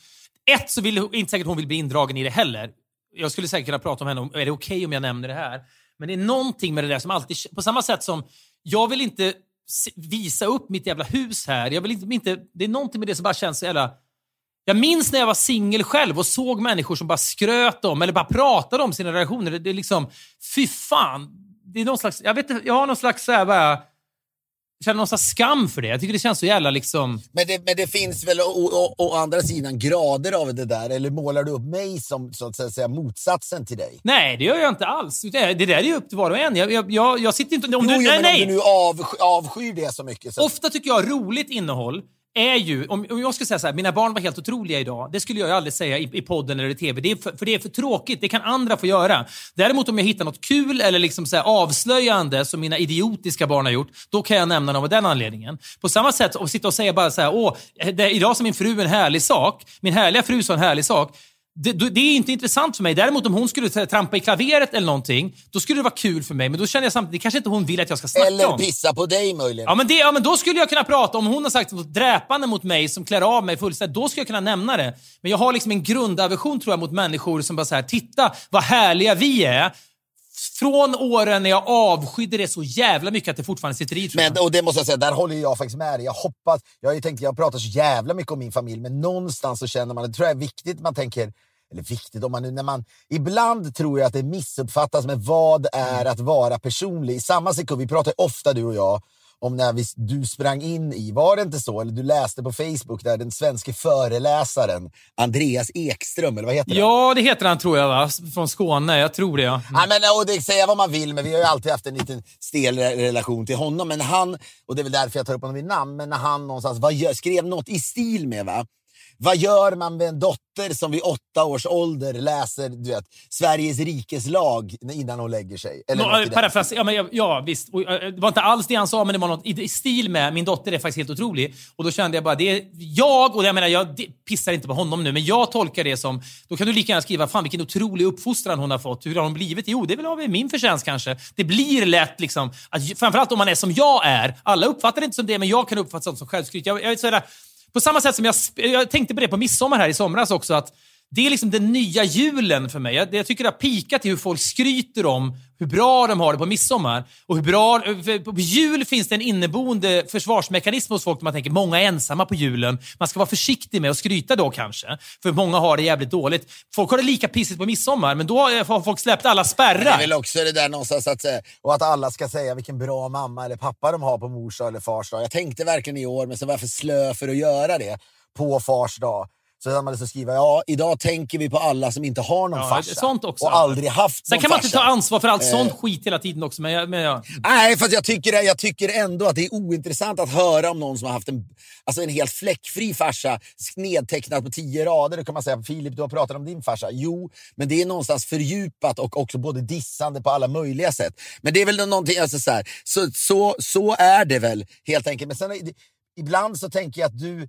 [SPEAKER 1] Ett, så vill inte säkert hon vill bli indragen i det heller. Jag skulle säkert kunna prata om henne, om, är det okej om jag nämner det här? Men det är någonting med det där som alltid... På samma sätt som, jag vill inte visa upp mitt jävla hus här. Jag vill inte, inte, det är någonting med det som bara känns så jävla... Jag minns när jag var singel själv och såg människor som bara skröt om, eller bara pratade om sina relationer. Det, det är liksom, fy fan. Det är någon slags, jag vet jag har någon slags så här bara, känner någon skam för det. Jag tycker det känns så jävla liksom...
[SPEAKER 2] Men det, men det finns väl å, å, å andra sidan grader av det där, eller målar du upp mig som så att säga motsatsen till dig?
[SPEAKER 1] Nej, det gör jag inte alls. Det, det där är ju upp till var och en. Jag, jag, jag, jag sitter inte... Om
[SPEAKER 2] Jo,
[SPEAKER 1] du,
[SPEAKER 2] jo,
[SPEAKER 1] nej,
[SPEAKER 2] men
[SPEAKER 1] nej!
[SPEAKER 2] om du nu avsky, avskyr det så mycket. Så
[SPEAKER 1] Ofta tycker jag roligt innehåll är ju, om, om jag skulle säga så här, mina barn var helt otroliga idag. Det skulle jag ju aldrig säga i, i podden eller i tv. Det är för, för det är för tråkigt. Det kan andra få göra. Däremot om jag hittar något kul eller liksom så här avslöjande som mina idiotiska barn har gjort, då kan jag nämna dem av den anledningen. På samma sätt, att sitta och säga bara så här, åh, det, idag sa min fru en härlig sak. Min härliga fru sa en härlig sak. Det, det är inte intressant för mig. Däremot om hon skulle trampa i klaveret eller någonting, då skulle det vara kul för mig. Men då känner jag samtidigt, det kanske inte hon vill att jag ska snacka
[SPEAKER 2] eller
[SPEAKER 1] om.
[SPEAKER 2] pissa på dig möjligen.
[SPEAKER 1] Ja men, det, ja, men då skulle jag kunna prata, om hon har sagt något dräpande mot mig som klär av mig fullständigt, då skulle jag kunna nämna det. Men jag har liksom en grundaversion tror jag mot människor som bara så här, titta vad härliga vi är. Från åren när jag avskydde det så jävla mycket att det fortfarande sitter i.
[SPEAKER 2] Men, och det måste jag säga, där håller jag faktiskt med dig. Jag hoppas, jag har ju tänkt, jag pratar så jävla mycket om min familj, men någonstans så känner man, det tror jag är viktigt, man tänker, eller viktigt om man nu, när man, ibland tror jag att det missuppfattas med vad är att vara personlig. I samma sekund, vi pratar ofta du och jag om när vi, du sprang in i, var det inte så? Eller du läste på Facebook där den svenska föreläsaren Andreas Ekström, eller vad heter han?
[SPEAKER 1] Ja, det heter han tror jag, va? Från Skåne. Jag tror det, ja.
[SPEAKER 2] Ja, men, och det, säga vad man vill, men vi har ju alltid haft en liten stel re- relation till honom. Men han, och det är väl därför jag tar upp honom vid namn, men när han någonstans vad gör, skrev något i stil med va? Vad gör man med en dotter som vid åtta års ålder läser du vet, Sveriges rikes lag innan hon lägger sig? Eller den
[SPEAKER 1] parafras, ja, men, ja, ja, visst. Och, eh, det var inte alls det han sa, men det var något i stil med min dotter är faktiskt helt otrolig. Och då kände jag bara, det är jag, och jag menar, jag det- pissar inte på honom nu, men jag tolkar det som, då kan du lika gärna skriva, fan vilken otrolig uppfostran hon har fått. Hur har hon blivit? Jo, det är väl av min förtjänst kanske. Det blir lätt liksom, att, framförallt om man är som jag är. Alla uppfattar det inte som det, men jag kan uppfatta sånt som självskryt. Jag, jag, sådär, på samma sätt som jag, jag tänkte på det på midsommar här i somras också, att det är liksom den nya julen för mig. Jag, jag tycker det har pikat i hur folk skryter om hur bra de har det på midsommar. Och hur bra, på jul finns det en inneboende försvarsmekanism hos folk. Man tänker många är ensamma på julen. Man ska vara försiktig med att skryta då kanske. För många har det jävligt dåligt. Folk har det lika pissigt på midsommar, men då har folk släppt alla spärrar.
[SPEAKER 2] Det är väl också det där någonstans att eh, och att alla ska säga vilken bra mamma eller pappa de har på mors eller fars dag. Jag tänkte verkligen i år, men så var jag för slö för att göra det på fars dag. Så kan man liksom skriva, ja, idag tänker vi på alla som inte har någon
[SPEAKER 1] Ja,
[SPEAKER 2] farsa.
[SPEAKER 1] sånt också.
[SPEAKER 2] Och aldrig haft
[SPEAKER 1] Sen
[SPEAKER 2] någon
[SPEAKER 1] kan man inte ta ansvar för allt
[SPEAKER 2] Eh.
[SPEAKER 1] sånt skit hela tiden också. Men, jag, men jag,
[SPEAKER 2] Nej, fast jag tycker, jag tycker ändå att det är ointressant att höra om någon som har haft en, alltså en helt fläckfri farsa nedtecknad på tio rader. Då kan man säga, Filip, du har pratat om din farsa. Jo, men det är någonstans fördjupat och också både dissande på alla möjliga sätt. Men det är väl någonting, alltså så, här, så, så, så är det väl helt enkelt. Men sen, ibland så tänker jag att du,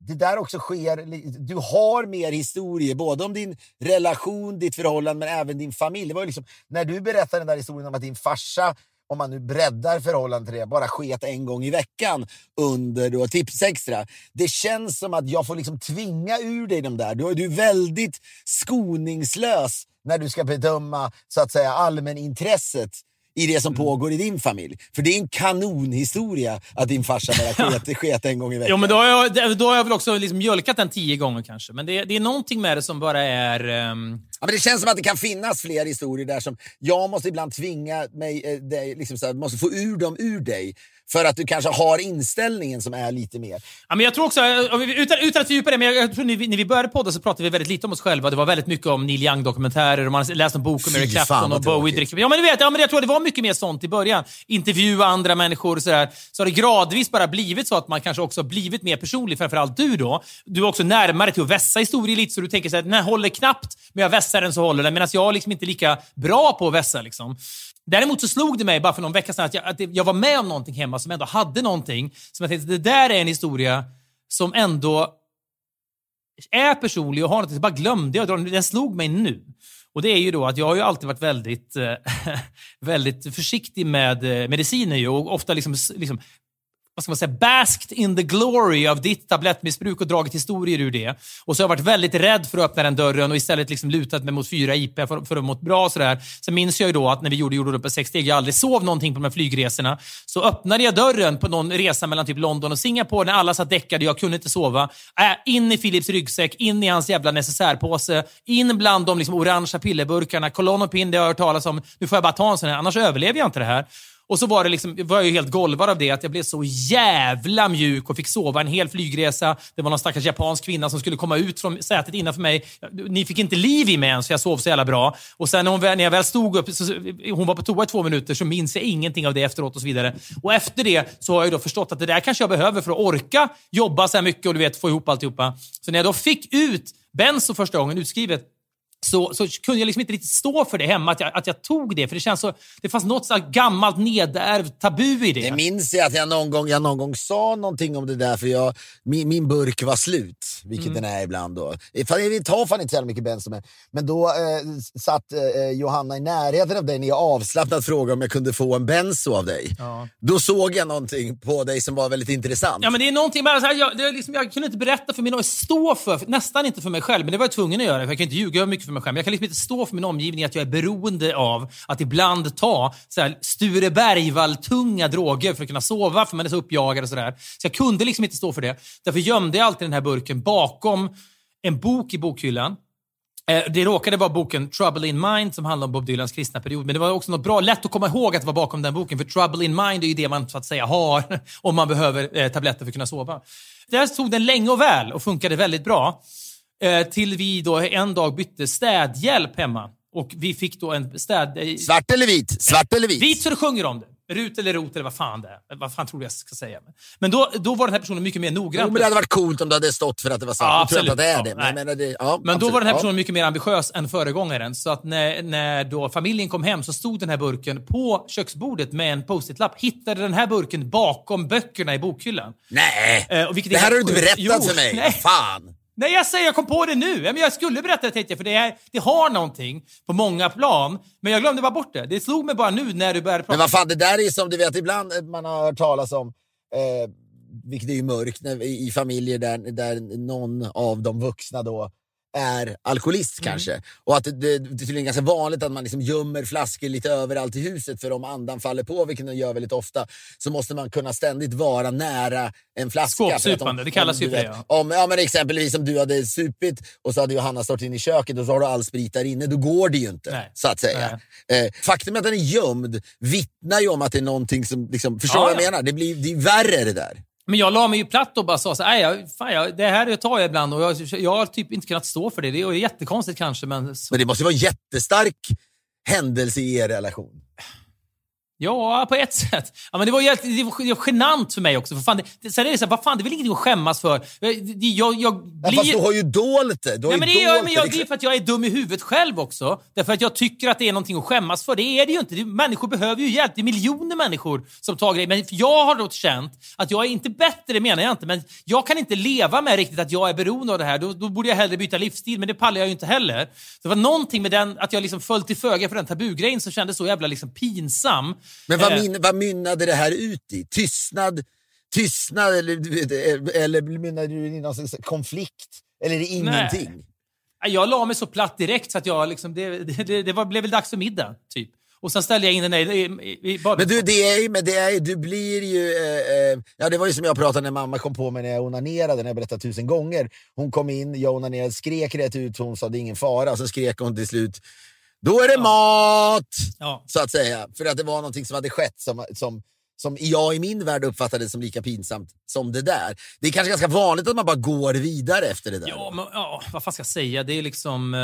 [SPEAKER 2] det där också sker, du har mer historier, både om din relation, ditt förhållande, men även din familj. Det var ju liksom, när du berättade den där historien om att din farsa, om man nu breddar förhållandet till det, bara sket en gång i veckan under då Tipsextra. Det känns som att jag får liksom tvinga ur dig de där. Du, du är väldigt skoningslös när du ska bedöma så att säga allmänintresset i det som pågår i din familj. För det är en kanonhistoria att din farsa bara (laughs) sket, sket en gång i veckan.
[SPEAKER 1] Jo, men då har jag, då har jag väl också liksom mjölkat den tio gånger kanske. Men det, det är någonting med det som bara är... ehm,
[SPEAKER 2] Ja, men det känns som att det kan finnas fler historier där som jag måste ibland tvinga mig, eh, dig, liksom så här, måste få ur dem ur dig. För att du kanske har inställningen som är lite mer.
[SPEAKER 1] Ja, men jag tror också, eh, utan, utan att fördjupa det, men jag, tror när vi, när vi började podda så pratade vi väldigt lite om oss själva. Det var väldigt mycket om Neil Young-dokumentärer och man läste en bok om Eric Clapton och Bowie. Ja, men du vet, ja, men jag tror det var mycket mer sånt i början. Intervjua andra människor och sådär. Så har det gradvis bara blivit så att man kanske också har blivit mer personlig, framförallt du då. Du är också närmare till att vässa historier lite, så du tänker så här, den här håller knappt, men jag vässar den så håller den. Medan jag är liksom inte lika bra på att vässa. Liksom. Däremot så slog det mig bara för någon vecka sedan att jag, att jag var med om någonting hemma som ändå hade någonting. Som jag tänkte, det där är en historia som ändå är personlig och har något, så bara glömde jag. Den slog mig nu. Och det är ju då att jag har ju alltid varit väldigt, eh, (laughs) väldigt försiktig med eh, mediciner och ofta liksom, liksom vad ska man säga, basked in the glory av ditt tablettmissbruk och dragit historier ur det. Och så har jag varit väldigt rädd för att öppna den dörren och istället liksom lutat mig mot fyra IP för, för att må bra. Sådär. Sen minns jag ju då att när vi gjorde jorden på sex steg, jag aldrig sov någonting på de här flygresorna. Så öppnade jag dörren på någon resa mellan typ London och Singapore när alla satt däckade, jag kunde inte sova. Äh, in i Philips ryggsäck, in i hans jävla necessärpåse, in bland de liksom orangea pillerburkarna. Kolonopin, det har jag hört talas om. Nu får jag bara ta en sån här, annars överlever jag inte det här. Och så var, det liksom, var jag ju helt golvad av det, att jag blev så jävla mjuk och fick sova en hel flygresa. Det var någon stackars japansk kvinna som skulle komma ut från sätet innanför mig. Ni fick inte liv i mig ens, för jag sov så jävla bra. Och sen när, hon, när jag väl stod upp, så, hon var på toa i två minuter, så minns jag ingenting av det efteråt och så vidare. Och efter det så har jag då förstått att det där kanske jag behöver för att orka jobba så här mycket och du vet, få ihop alltihopa. Så när jag då fick ut benzo första gången utskrivet, så, så kunde jag liksom inte riktigt stå för det hemma, att jag, att jag tog det. För det känns så, det fanns något så gammalt nedärvt tabu i det.
[SPEAKER 2] Det minns jag att jag någon gång, jag någon gång sa någonting om det där för jag, min, min burk var slut, vilket
[SPEAKER 1] Mm.
[SPEAKER 2] den är ibland. Då. Vi tar fan inte så jävla mycket benzo men, men då eh, satt eh, Johanna i närheten av dig när jag avslappnat frågade om jag kunde få en benzo av dig.
[SPEAKER 1] Ja.
[SPEAKER 2] Då såg jag någonting på dig som var väldigt intressant.
[SPEAKER 1] Ja, men det är någonting så här, jag, det är liksom, jag kunde inte berätta för min stå för, nästan inte för mig själv, men det var jag tvungen att göra. För jag kan inte ljuga mycket för mig själv. Jag kan liksom inte stå för min omgivning att jag är beroende av att ibland ta så här, Sture Bergvall-tunga droger för att kunna sova, för man är så uppjagad och sådär. Så jag kunde liksom inte stå för det. Därför gömde jag alltid den här burken bakom en bok i bokhyllan. Eh, det råkade vara boken Trouble in Mind som handlar om Bob Dylans kristna period. Men det var också något bra, lätt att komma ihåg att det var bakom den boken. För Trouble in Mind är ju det man så att säga har (laughs) om man behöver eh, tabletter för att kunna sova. Där stod den länge och väl och funkade väldigt bra. Eh, till vi då en dag bytte städhjälp hemma. Och vi fick då en städ... eh,
[SPEAKER 2] Svart eller vit? Svart eller vit?
[SPEAKER 1] Vit så du sjunger om det. Rut eller rot eller vad fan det är. Vad fan tror du jag ska säga? Men då, då var den här personen mycket mer
[SPEAKER 2] Jo,
[SPEAKER 1] noggrann.
[SPEAKER 2] men det hade varit coolt om du hade stått för att det var sant.
[SPEAKER 1] Ja,
[SPEAKER 2] jag tror inte att det är
[SPEAKER 1] absolut.
[SPEAKER 2] det.
[SPEAKER 1] Ja,
[SPEAKER 2] Men, men, det, ja,
[SPEAKER 1] Men då var den här
[SPEAKER 2] absolut.
[SPEAKER 1] personen mycket mer ambitiös än föregångaren. Så att när, när då familjen kom hem så stod den här burken på köksbordet med en post-it-lapp. Hittade den här burken bakom böckerna i bokhyllan.
[SPEAKER 2] Nej!
[SPEAKER 1] Eh,
[SPEAKER 2] det
[SPEAKER 1] är
[SPEAKER 2] här har du inte berättat
[SPEAKER 1] Jo,
[SPEAKER 2] för mig.
[SPEAKER 1] nej.
[SPEAKER 2] Fan!
[SPEAKER 1] Nej, jag säger jag kom på det nu. Men jag skulle berätta det tänkte jag, för det, är, det har någonting på många plan. Men jag glömde bara bort det. Det slog mig bara nu när du började prata.
[SPEAKER 2] Men vad fan, det där är som du vet ibland eh, man har hört talas om, eh, vilket är ju mörkt, när, i, i familjer där, där någon av de vuxna då är alkoholist
[SPEAKER 1] Mm.
[SPEAKER 2] kanske. Och att det, det, det är tydligen ganska vanligt att man liksom gömmer flaskor lite överallt i huset för om andan faller på, vilket den gör väldigt ofta, så måste man kunna ständigt vara nära en flaska.
[SPEAKER 1] Skåpsupande, det kallas ju för det,
[SPEAKER 2] vet,
[SPEAKER 1] ja.
[SPEAKER 2] Om, ja, men exempelvis om du hade supit och så hade Johanna stått in i köket och så har du all sprit där inne, då går det ju inte.
[SPEAKER 1] Nej.
[SPEAKER 2] Så att säga. Eh, faktum att den är gömd vittnar ju om att det är någonting som... Liksom, förstår du
[SPEAKER 1] Ja,
[SPEAKER 2] vad jag
[SPEAKER 1] ja.
[SPEAKER 2] menar? Det blir det är värre det där.
[SPEAKER 1] Men jag la mig ju platt och bara sa så här, fan, jag, det här tar jag ibland och jag, jag har typ inte kunnat stå för det. Det är jättekonstigt kanske, men så,
[SPEAKER 2] Men det måste ju vara en jättestark händelse i er relation
[SPEAKER 1] ja, på ett sätt. Ja, men det var, det var, det var genant för mig också. För fan, det, det, sen är det så här, vad fan, det är väl ingenting att skämmas för. Jag, det- jag, jag
[SPEAKER 2] Ja, fast du
[SPEAKER 1] blir...
[SPEAKER 2] har ju dolt det. Du har
[SPEAKER 1] Nej, men det,
[SPEAKER 2] dolt
[SPEAKER 1] men jag,
[SPEAKER 2] liksom.
[SPEAKER 1] för att jag är dum i huvudet själv också. Därför att jag tycker att det är någonting att skämmas för. Det är det ju inte. Det, människor behöver ju hjälp. Det är miljoner människor som tar grejer. Men jag har då känt att jag är inte bättre, det menar jag inte, men jag kan inte leva med riktigt att jag är beroende av det här. Då, då borde jag hellre byta livsstil, men det pallar jag ju inte heller. Så det var någonting med den, att jag liksom föll till föga för den tabugrejen som kändes så jävla liksom pinsam.
[SPEAKER 2] Men vad,
[SPEAKER 1] Eh,
[SPEAKER 2] min, vad mynnade det här ut i? Tystnad? Tystnad eller, eller mynnade du i någon slags konflikt? Eller är det ingenting?
[SPEAKER 1] Nej, Jag la mig så platt direkt så att jag liksom, det, det, det, det var, blev väl dags för middag, typ. Och sen ställde jag in den i, i, i
[SPEAKER 2] Men du, det är, ju- men det är, du blir ju... Eh, eh, ja, det var ju som jag pratade när mamma kom på mig när jag onanerade, när jag berättade tusen gånger. Hon kom in, jag onanerade, skrek rätt ut, hon sa det är ingen fara. Och så skrek hon till slut, då är det mat!
[SPEAKER 1] Ja.
[SPEAKER 2] Så att säga. För att det var någonting som hade skett som, som, som jag i min värld uppfattade som lika pinsamt som det där. Det är kanske ganska vanligt att man bara går vidare efter det där.
[SPEAKER 1] Ja, men, ja, vad fan ska jag säga? Det är liksom... eh,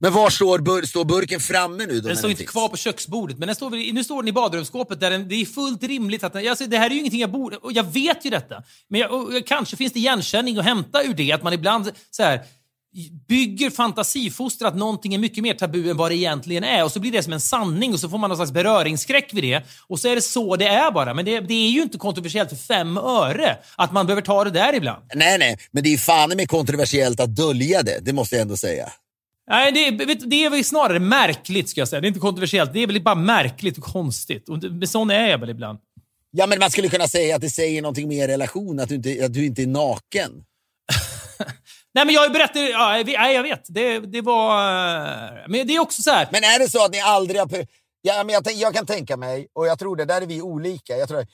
[SPEAKER 2] Men var står, bur, står burken framme nu? Då,
[SPEAKER 1] den står inte
[SPEAKER 2] finns?
[SPEAKER 1] kvar på köksbordet, men den står, väl- nu står den i badrumsskåpet där den, det är fullt rimligt att den, alltså, Det här är ju ingenting jag borde... Och jag vet ju detta. Men jag, och, kanske finns det igenkänning att hämta ur det, att man ibland så här, bygger fantasifoster att någonting är mycket mer tabu än vad det egentligen är. Och så blir det som en sanning och så får man någon slags beröringsskräck vid det. Och så är det så det är bara. Men det, det är ju inte kontroversiellt för fem öre att man behöver ta det där ibland.
[SPEAKER 2] Nej, nej, men det är ju fan med kontroversiellt att dölja det. Det måste jag ändå säga.
[SPEAKER 1] Nej, det, det är väl snarare märkligt, ska jag säga. Det är inte kontroversiellt. Det är väl bara märkligt och konstigt. Och det, sån är jag väl ibland.
[SPEAKER 2] Ja, men man skulle kunna säga att det säger någonting mer i relation, att du inte, att du inte är naken. (laughs)
[SPEAKER 1] Nej, men jag berättat... Ja, jag vet-. Det, det var... eh, Men det är också så här...
[SPEAKER 2] Men är det så att ni aldrig har... Ja, men jag, jag kan tänka mig, och jag tror det, där är vi olika. Jag tror,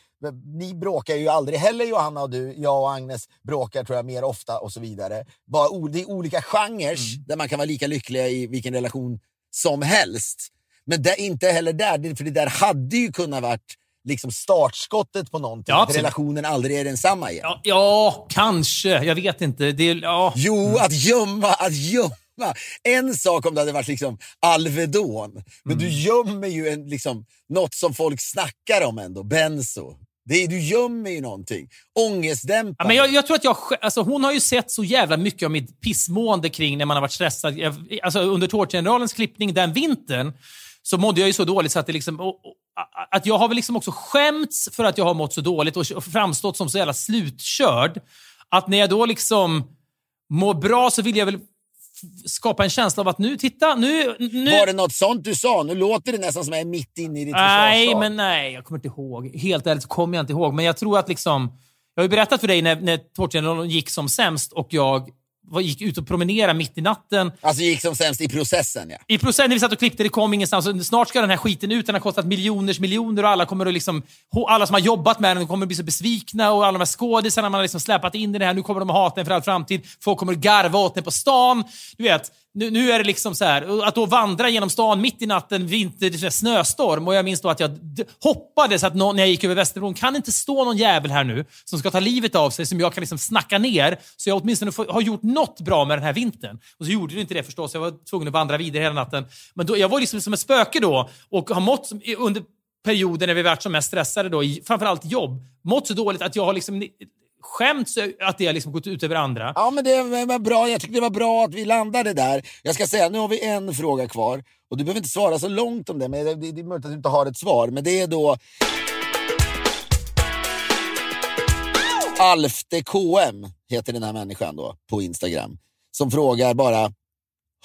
[SPEAKER 2] ni bråkar ju aldrig heller, Johanna och du. Jag och Agnes bråkar tror jag mer ofta och så vidare. Bara, det är olika genrer där man kan vara lika lyckliga i vilken relation som helst. Men det, inte heller där, för det där hade ju kunnat varit liksom startskottet på någonting.
[SPEAKER 1] Ja,
[SPEAKER 2] att relationen aldrig är densamma igen.
[SPEAKER 1] Ja, ja, kanske. Jag vet inte. Det, ja.
[SPEAKER 2] Jo, att gömma, att gömma. En sak om det hade varit liksom Alvedon, men du gömmer ju en, liksom, något som folk snackar om ändå, benzo. Det är, du gömmer ju någonting.
[SPEAKER 1] Ja,
[SPEAKER 2] Ångestdämpande.
[SPEAKER 1] men jag, jag tror att jag, alltså hon har ju sett så jävla mycket av mitt pissmående kring när man har varit stressad. Jag, alltså under Tårtgeneralens klippning den vintern så mådde jag ju så dåligt så att det liksom... Och, och, att jag har väl liksom också skämts för att jag har mått så dåligt och, framstått som så jävla slutkörd. Att när jag då liksom mår bra så vill jag väl skapa en känsla av att nu, titta, nu... nu
[SPEAKER 2] Var det något sånt du sa? Nu låter det nästan som jag är mitt inne i ditt
[SPEAKER 1] Nej, men nej, jag kommer inte ihåg. Helt ärligt så kommer jag inte ihåg. Men jag tror att liksom... Jag har ju berättat för dig när, när gick som sämst och jag var, gick ut och promenerade mitt i natten.
[SPEAKER 2] Alltså gick som sämst i processen, ja.
[SPEAKER 1] I procent när vi satt och klippte, det kom ingenstans. Och Snart ska den här skiten ut. Den har kostat miljoners miljoner och alla kommer att liksom... Alla som har jobbat med den kommer att bli så besvikna och alla de här skådisarna man har liksom släpat in i det här. Nu kommer de att hata den för all framtid. Folk kommer att garva åt den på stan. Du vet, nu, nu är det liksom så här, att då vandra genom stan mitt i natten, vinter, det är snöstorm. Och jag minns då att jag hoppades att någon, när jag gick över Västerbron, kan det inte stå någon jävel här nu som ska ta livet av sig, som jag kan liksom snacka ner, så jag åtminstone får, har gjort något bra med den här vintern. Och så gjorde det inte det förstås, jag var tvungen att vandra vidare hela natten. Men då, jag var liksom som ett spöke då och har mått som, under perioder när vi varit som mest stressade, då, i framförallt jobb, mått så dåligt att jag har liksom skämts att det har liksom gått ut över andra.
[SPEAKER 2] Ja, men det var bra. Jag tyckte det var bra att vi landade där. Jag ska säga, nu har vi en fråga kvar. Och du behöver inte svara så långt om det, men det, det är möjligt att du inte har ett svar. Men det är då... Alfte KM heter den här människan då på Instagram. Som frågar bara,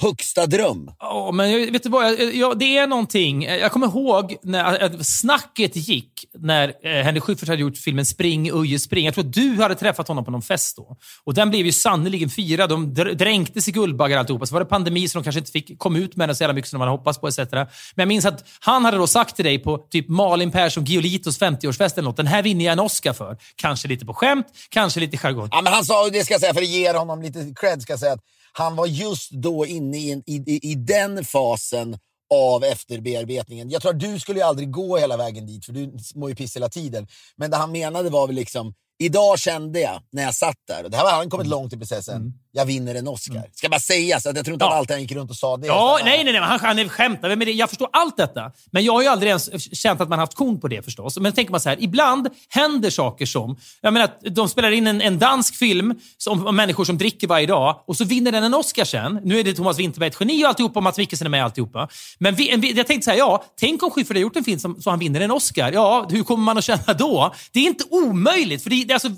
[SPEAKER 2] högsta dröm?
[SPEAKER 1] Ja, men jag- vet du vad? Jag, jag, det är någonting. Jag kommer ihåg när att snacket gick när eh, Henrik Schyffert hade gjort filmen Spring, Uje, spring. Jag tror att du hade träffat honom på någon fest då. Och den blev ju sannerligen firad. De dr- dränktes i Guldbaggar alltihopa. Så var det pandemi så de kanske inte fick komma ut med den så jävla mycket som de hade hoppats på etc. Men jag minns att han hade då sagt till dig på typ Malin Persson Giolitos 50-årsfest eller något. Den här vinner jag en Oscar för. Kanske lite på skämt, kanske lite jargong.
[SPEAKER 2] Ja, men han sa, det ska jag säga för att ge honom lite cred, ska jag säga att han var just då inne i, en, i, i, i den fasen av efterbearbetningen. Jag tror att du skulle ju aldrig gå hela vägen dit, för du mår ju piss hela tiden. Men det han menade var väl liksom, idag kände jag när jag satt där, och det här han kommit långt i processen, jag vinner en Oscar. Ska bara sägas, att jag tror inte
[SPEAKER 1] Ja.
[SPEAKER 2] att alltid han gick runt och sa det.
[SPEAKER 1] Ja,
[SPEAKER 2] Utan,
[SPEAKER 1] nej, nej, nej. Han, han skämtar med det. Jag förstår allt detta. Men jag har ju aldrig ens känt att man haft kon på det förstås. Men tänker man så här, ibland händer saker som... Jag menar, att de spelar in en, en dansk film som, om människor som dricker varje dag och så vinner den en Oscar sen. Nu är det Thomas Winterberg ett geni och alltihopa Mats Mikkelsen är med och alltihopa. Men vi, en, jag tänkte så här, ja, tänk om Schyffert hade gjort en film som, så han vinner en Oscar. Ja, hur kommer man att känna då? Det är inte omöjligt, för det, är alltså,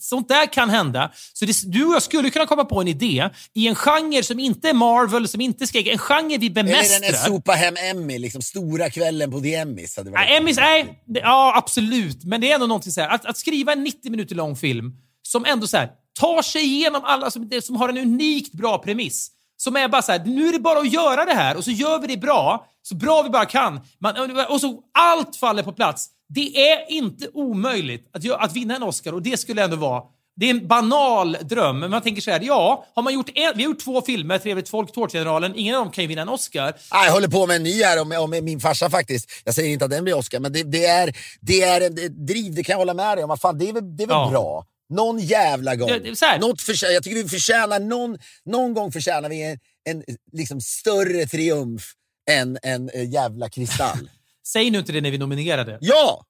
[SPEAKER 1] sånt där kan hända. Så det, du och jag skulle kunna komma på en idé i en genre som inte är Marvel, som inte är skräck. En genre vi
[SPEAKER 2] Eller den
[SPEAKER 1] bemästrar.
[SPEAKER 2] sopa hem Emmy, liksom stora kvällen på The Emmys. Hade varit
[SPEAKER 1] Nej, Emmys, nej. Ja, absolut. Men det är ändå någonting så här, att, att skriva en 90 minuter lång film som ändå så här, tar sig igenom alla, som, som har en unikt bra premiss. Som är bara så här, nu är det bara att göra det här och så gör vi det bra, så bra vi bara kan. Man, och så allt faller på plats. Det är inte omöjligt att, att vinna en Oscar och det skulle ändå vara det är en banal dröm, men man tänker så här, ja, har man gjort en, vi har gjort två filmer, Trevligt folk, Tårtgeneralen, ingen av dem kan ju vinna en Oscar.
[SPEAKER 2] Jag håller på med en ny här om, om min farsa faktiskt. Jag säger inte att den blir Oscar, men det, det är, det är ett driv, det kan jag hålla med dig om. Fan, det är väl, det är väl
[SPEAKER 1] Ja.
[SPEAKER 2] bra? Någon jävla gång.
[SPEAKER 1] Det- det.
[SPEAKER 2] Något förtjä- jag tycker vi förtjänar, någon, någon gång förtjänar vi en, en liksom större triumf än en eh, jävla kristall. (laughs)
[SPEAKER 1] Säg nu inte det när vi nominerade.
[SPEAKER 2] ja!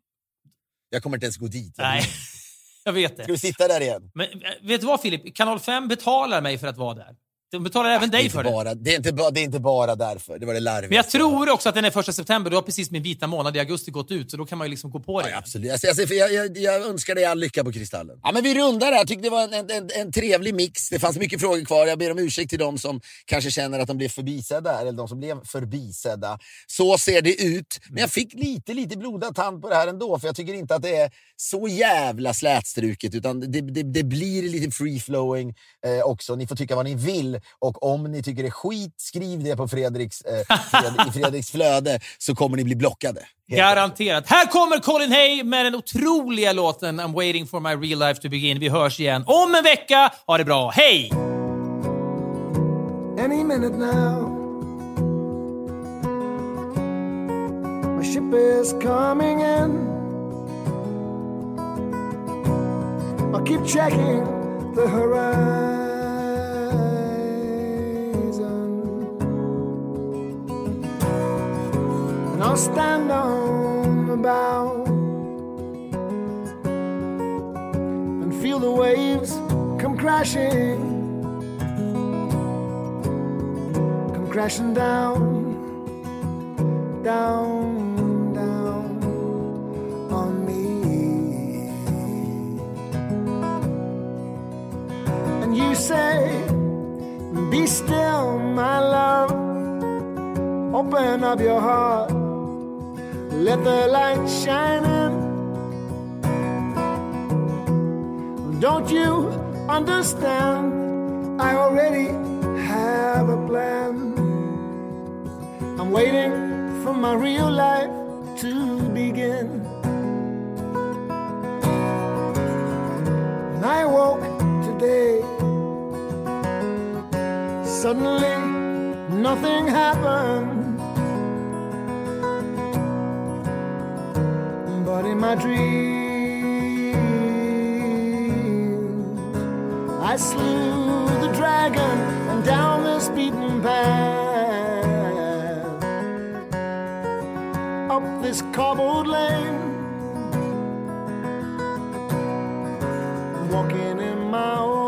[SPEAKER 2] Jag kommer inte ens gå dit.
[SPEAKER 1] Nej, (laughs) jag vet
[SPEAKER 2] Ska
[SPEAKER 1] det.
[SPEAKER 2] vi sitta där igen?
[SPEAKER 1] Men äh, vet du vad Filip? Kanal 5 betalar mig för att vara där. De betalar även
[SPEAKER 2] det, är
[SPEAKER 1] dig
[SPEAKER 2] inte
[SPEAKER 1] för det.
[SPEAKER 2] bara, det, är inte ba, det är inte bara därför. Det var det larviga.
[SPEAKER 1] Men jag tror också att den är första september. Du har precis min vita månad i augusti gått ut, så då kan man ju liksom gå på det.
[SPEAKER 2] Ja, absolut. Alltså, alltså, jag, jag, jag önskar dig all lycka på Kristallen. Ja, men vi rundar här. tyckte det var en, en, en, en trevlig mix. Det fanns mycket frågor kvar. Jag ber om ursäkt till de som kanske känner att de blev förbisedda. Eller de som blev förbisedda. Så ser det ut. Men jag fick lite, lite blodad tand på det här ändå. För jag tycker inte att det är så jävla slätstruket. Utan det, det, det blir lite free-flowing eh, också. Ni får tycka vad ni vill. Och om ni tycker det är skit, skriv det på Fredriks, eh, Fred, i Fredriks flöde. Så kommer ni bli blockade.
[SPEAKER 1] Garanterat. Här kommer Colin Hay med den otroliga låten I'm waiting for my real life to begin. Vi hörs igen om en vecka. Ha det bra. Hej!
[SPEAKER 3] any minute now. My ship is coming in. I'll keep checking the horizon. And I'll stand on the bow and feel the waves come crashing come crashing down, down, down on me. And you say, Be still, my love. Open up your heart, let the light shine in. Don't you understand? I already have a plan. I'm waiting for my real life to begin. When I woke today, suddenly nothing happened. But in my dreams, I slew the dragon and down this beaten path, up this cobbled lane. walking in my old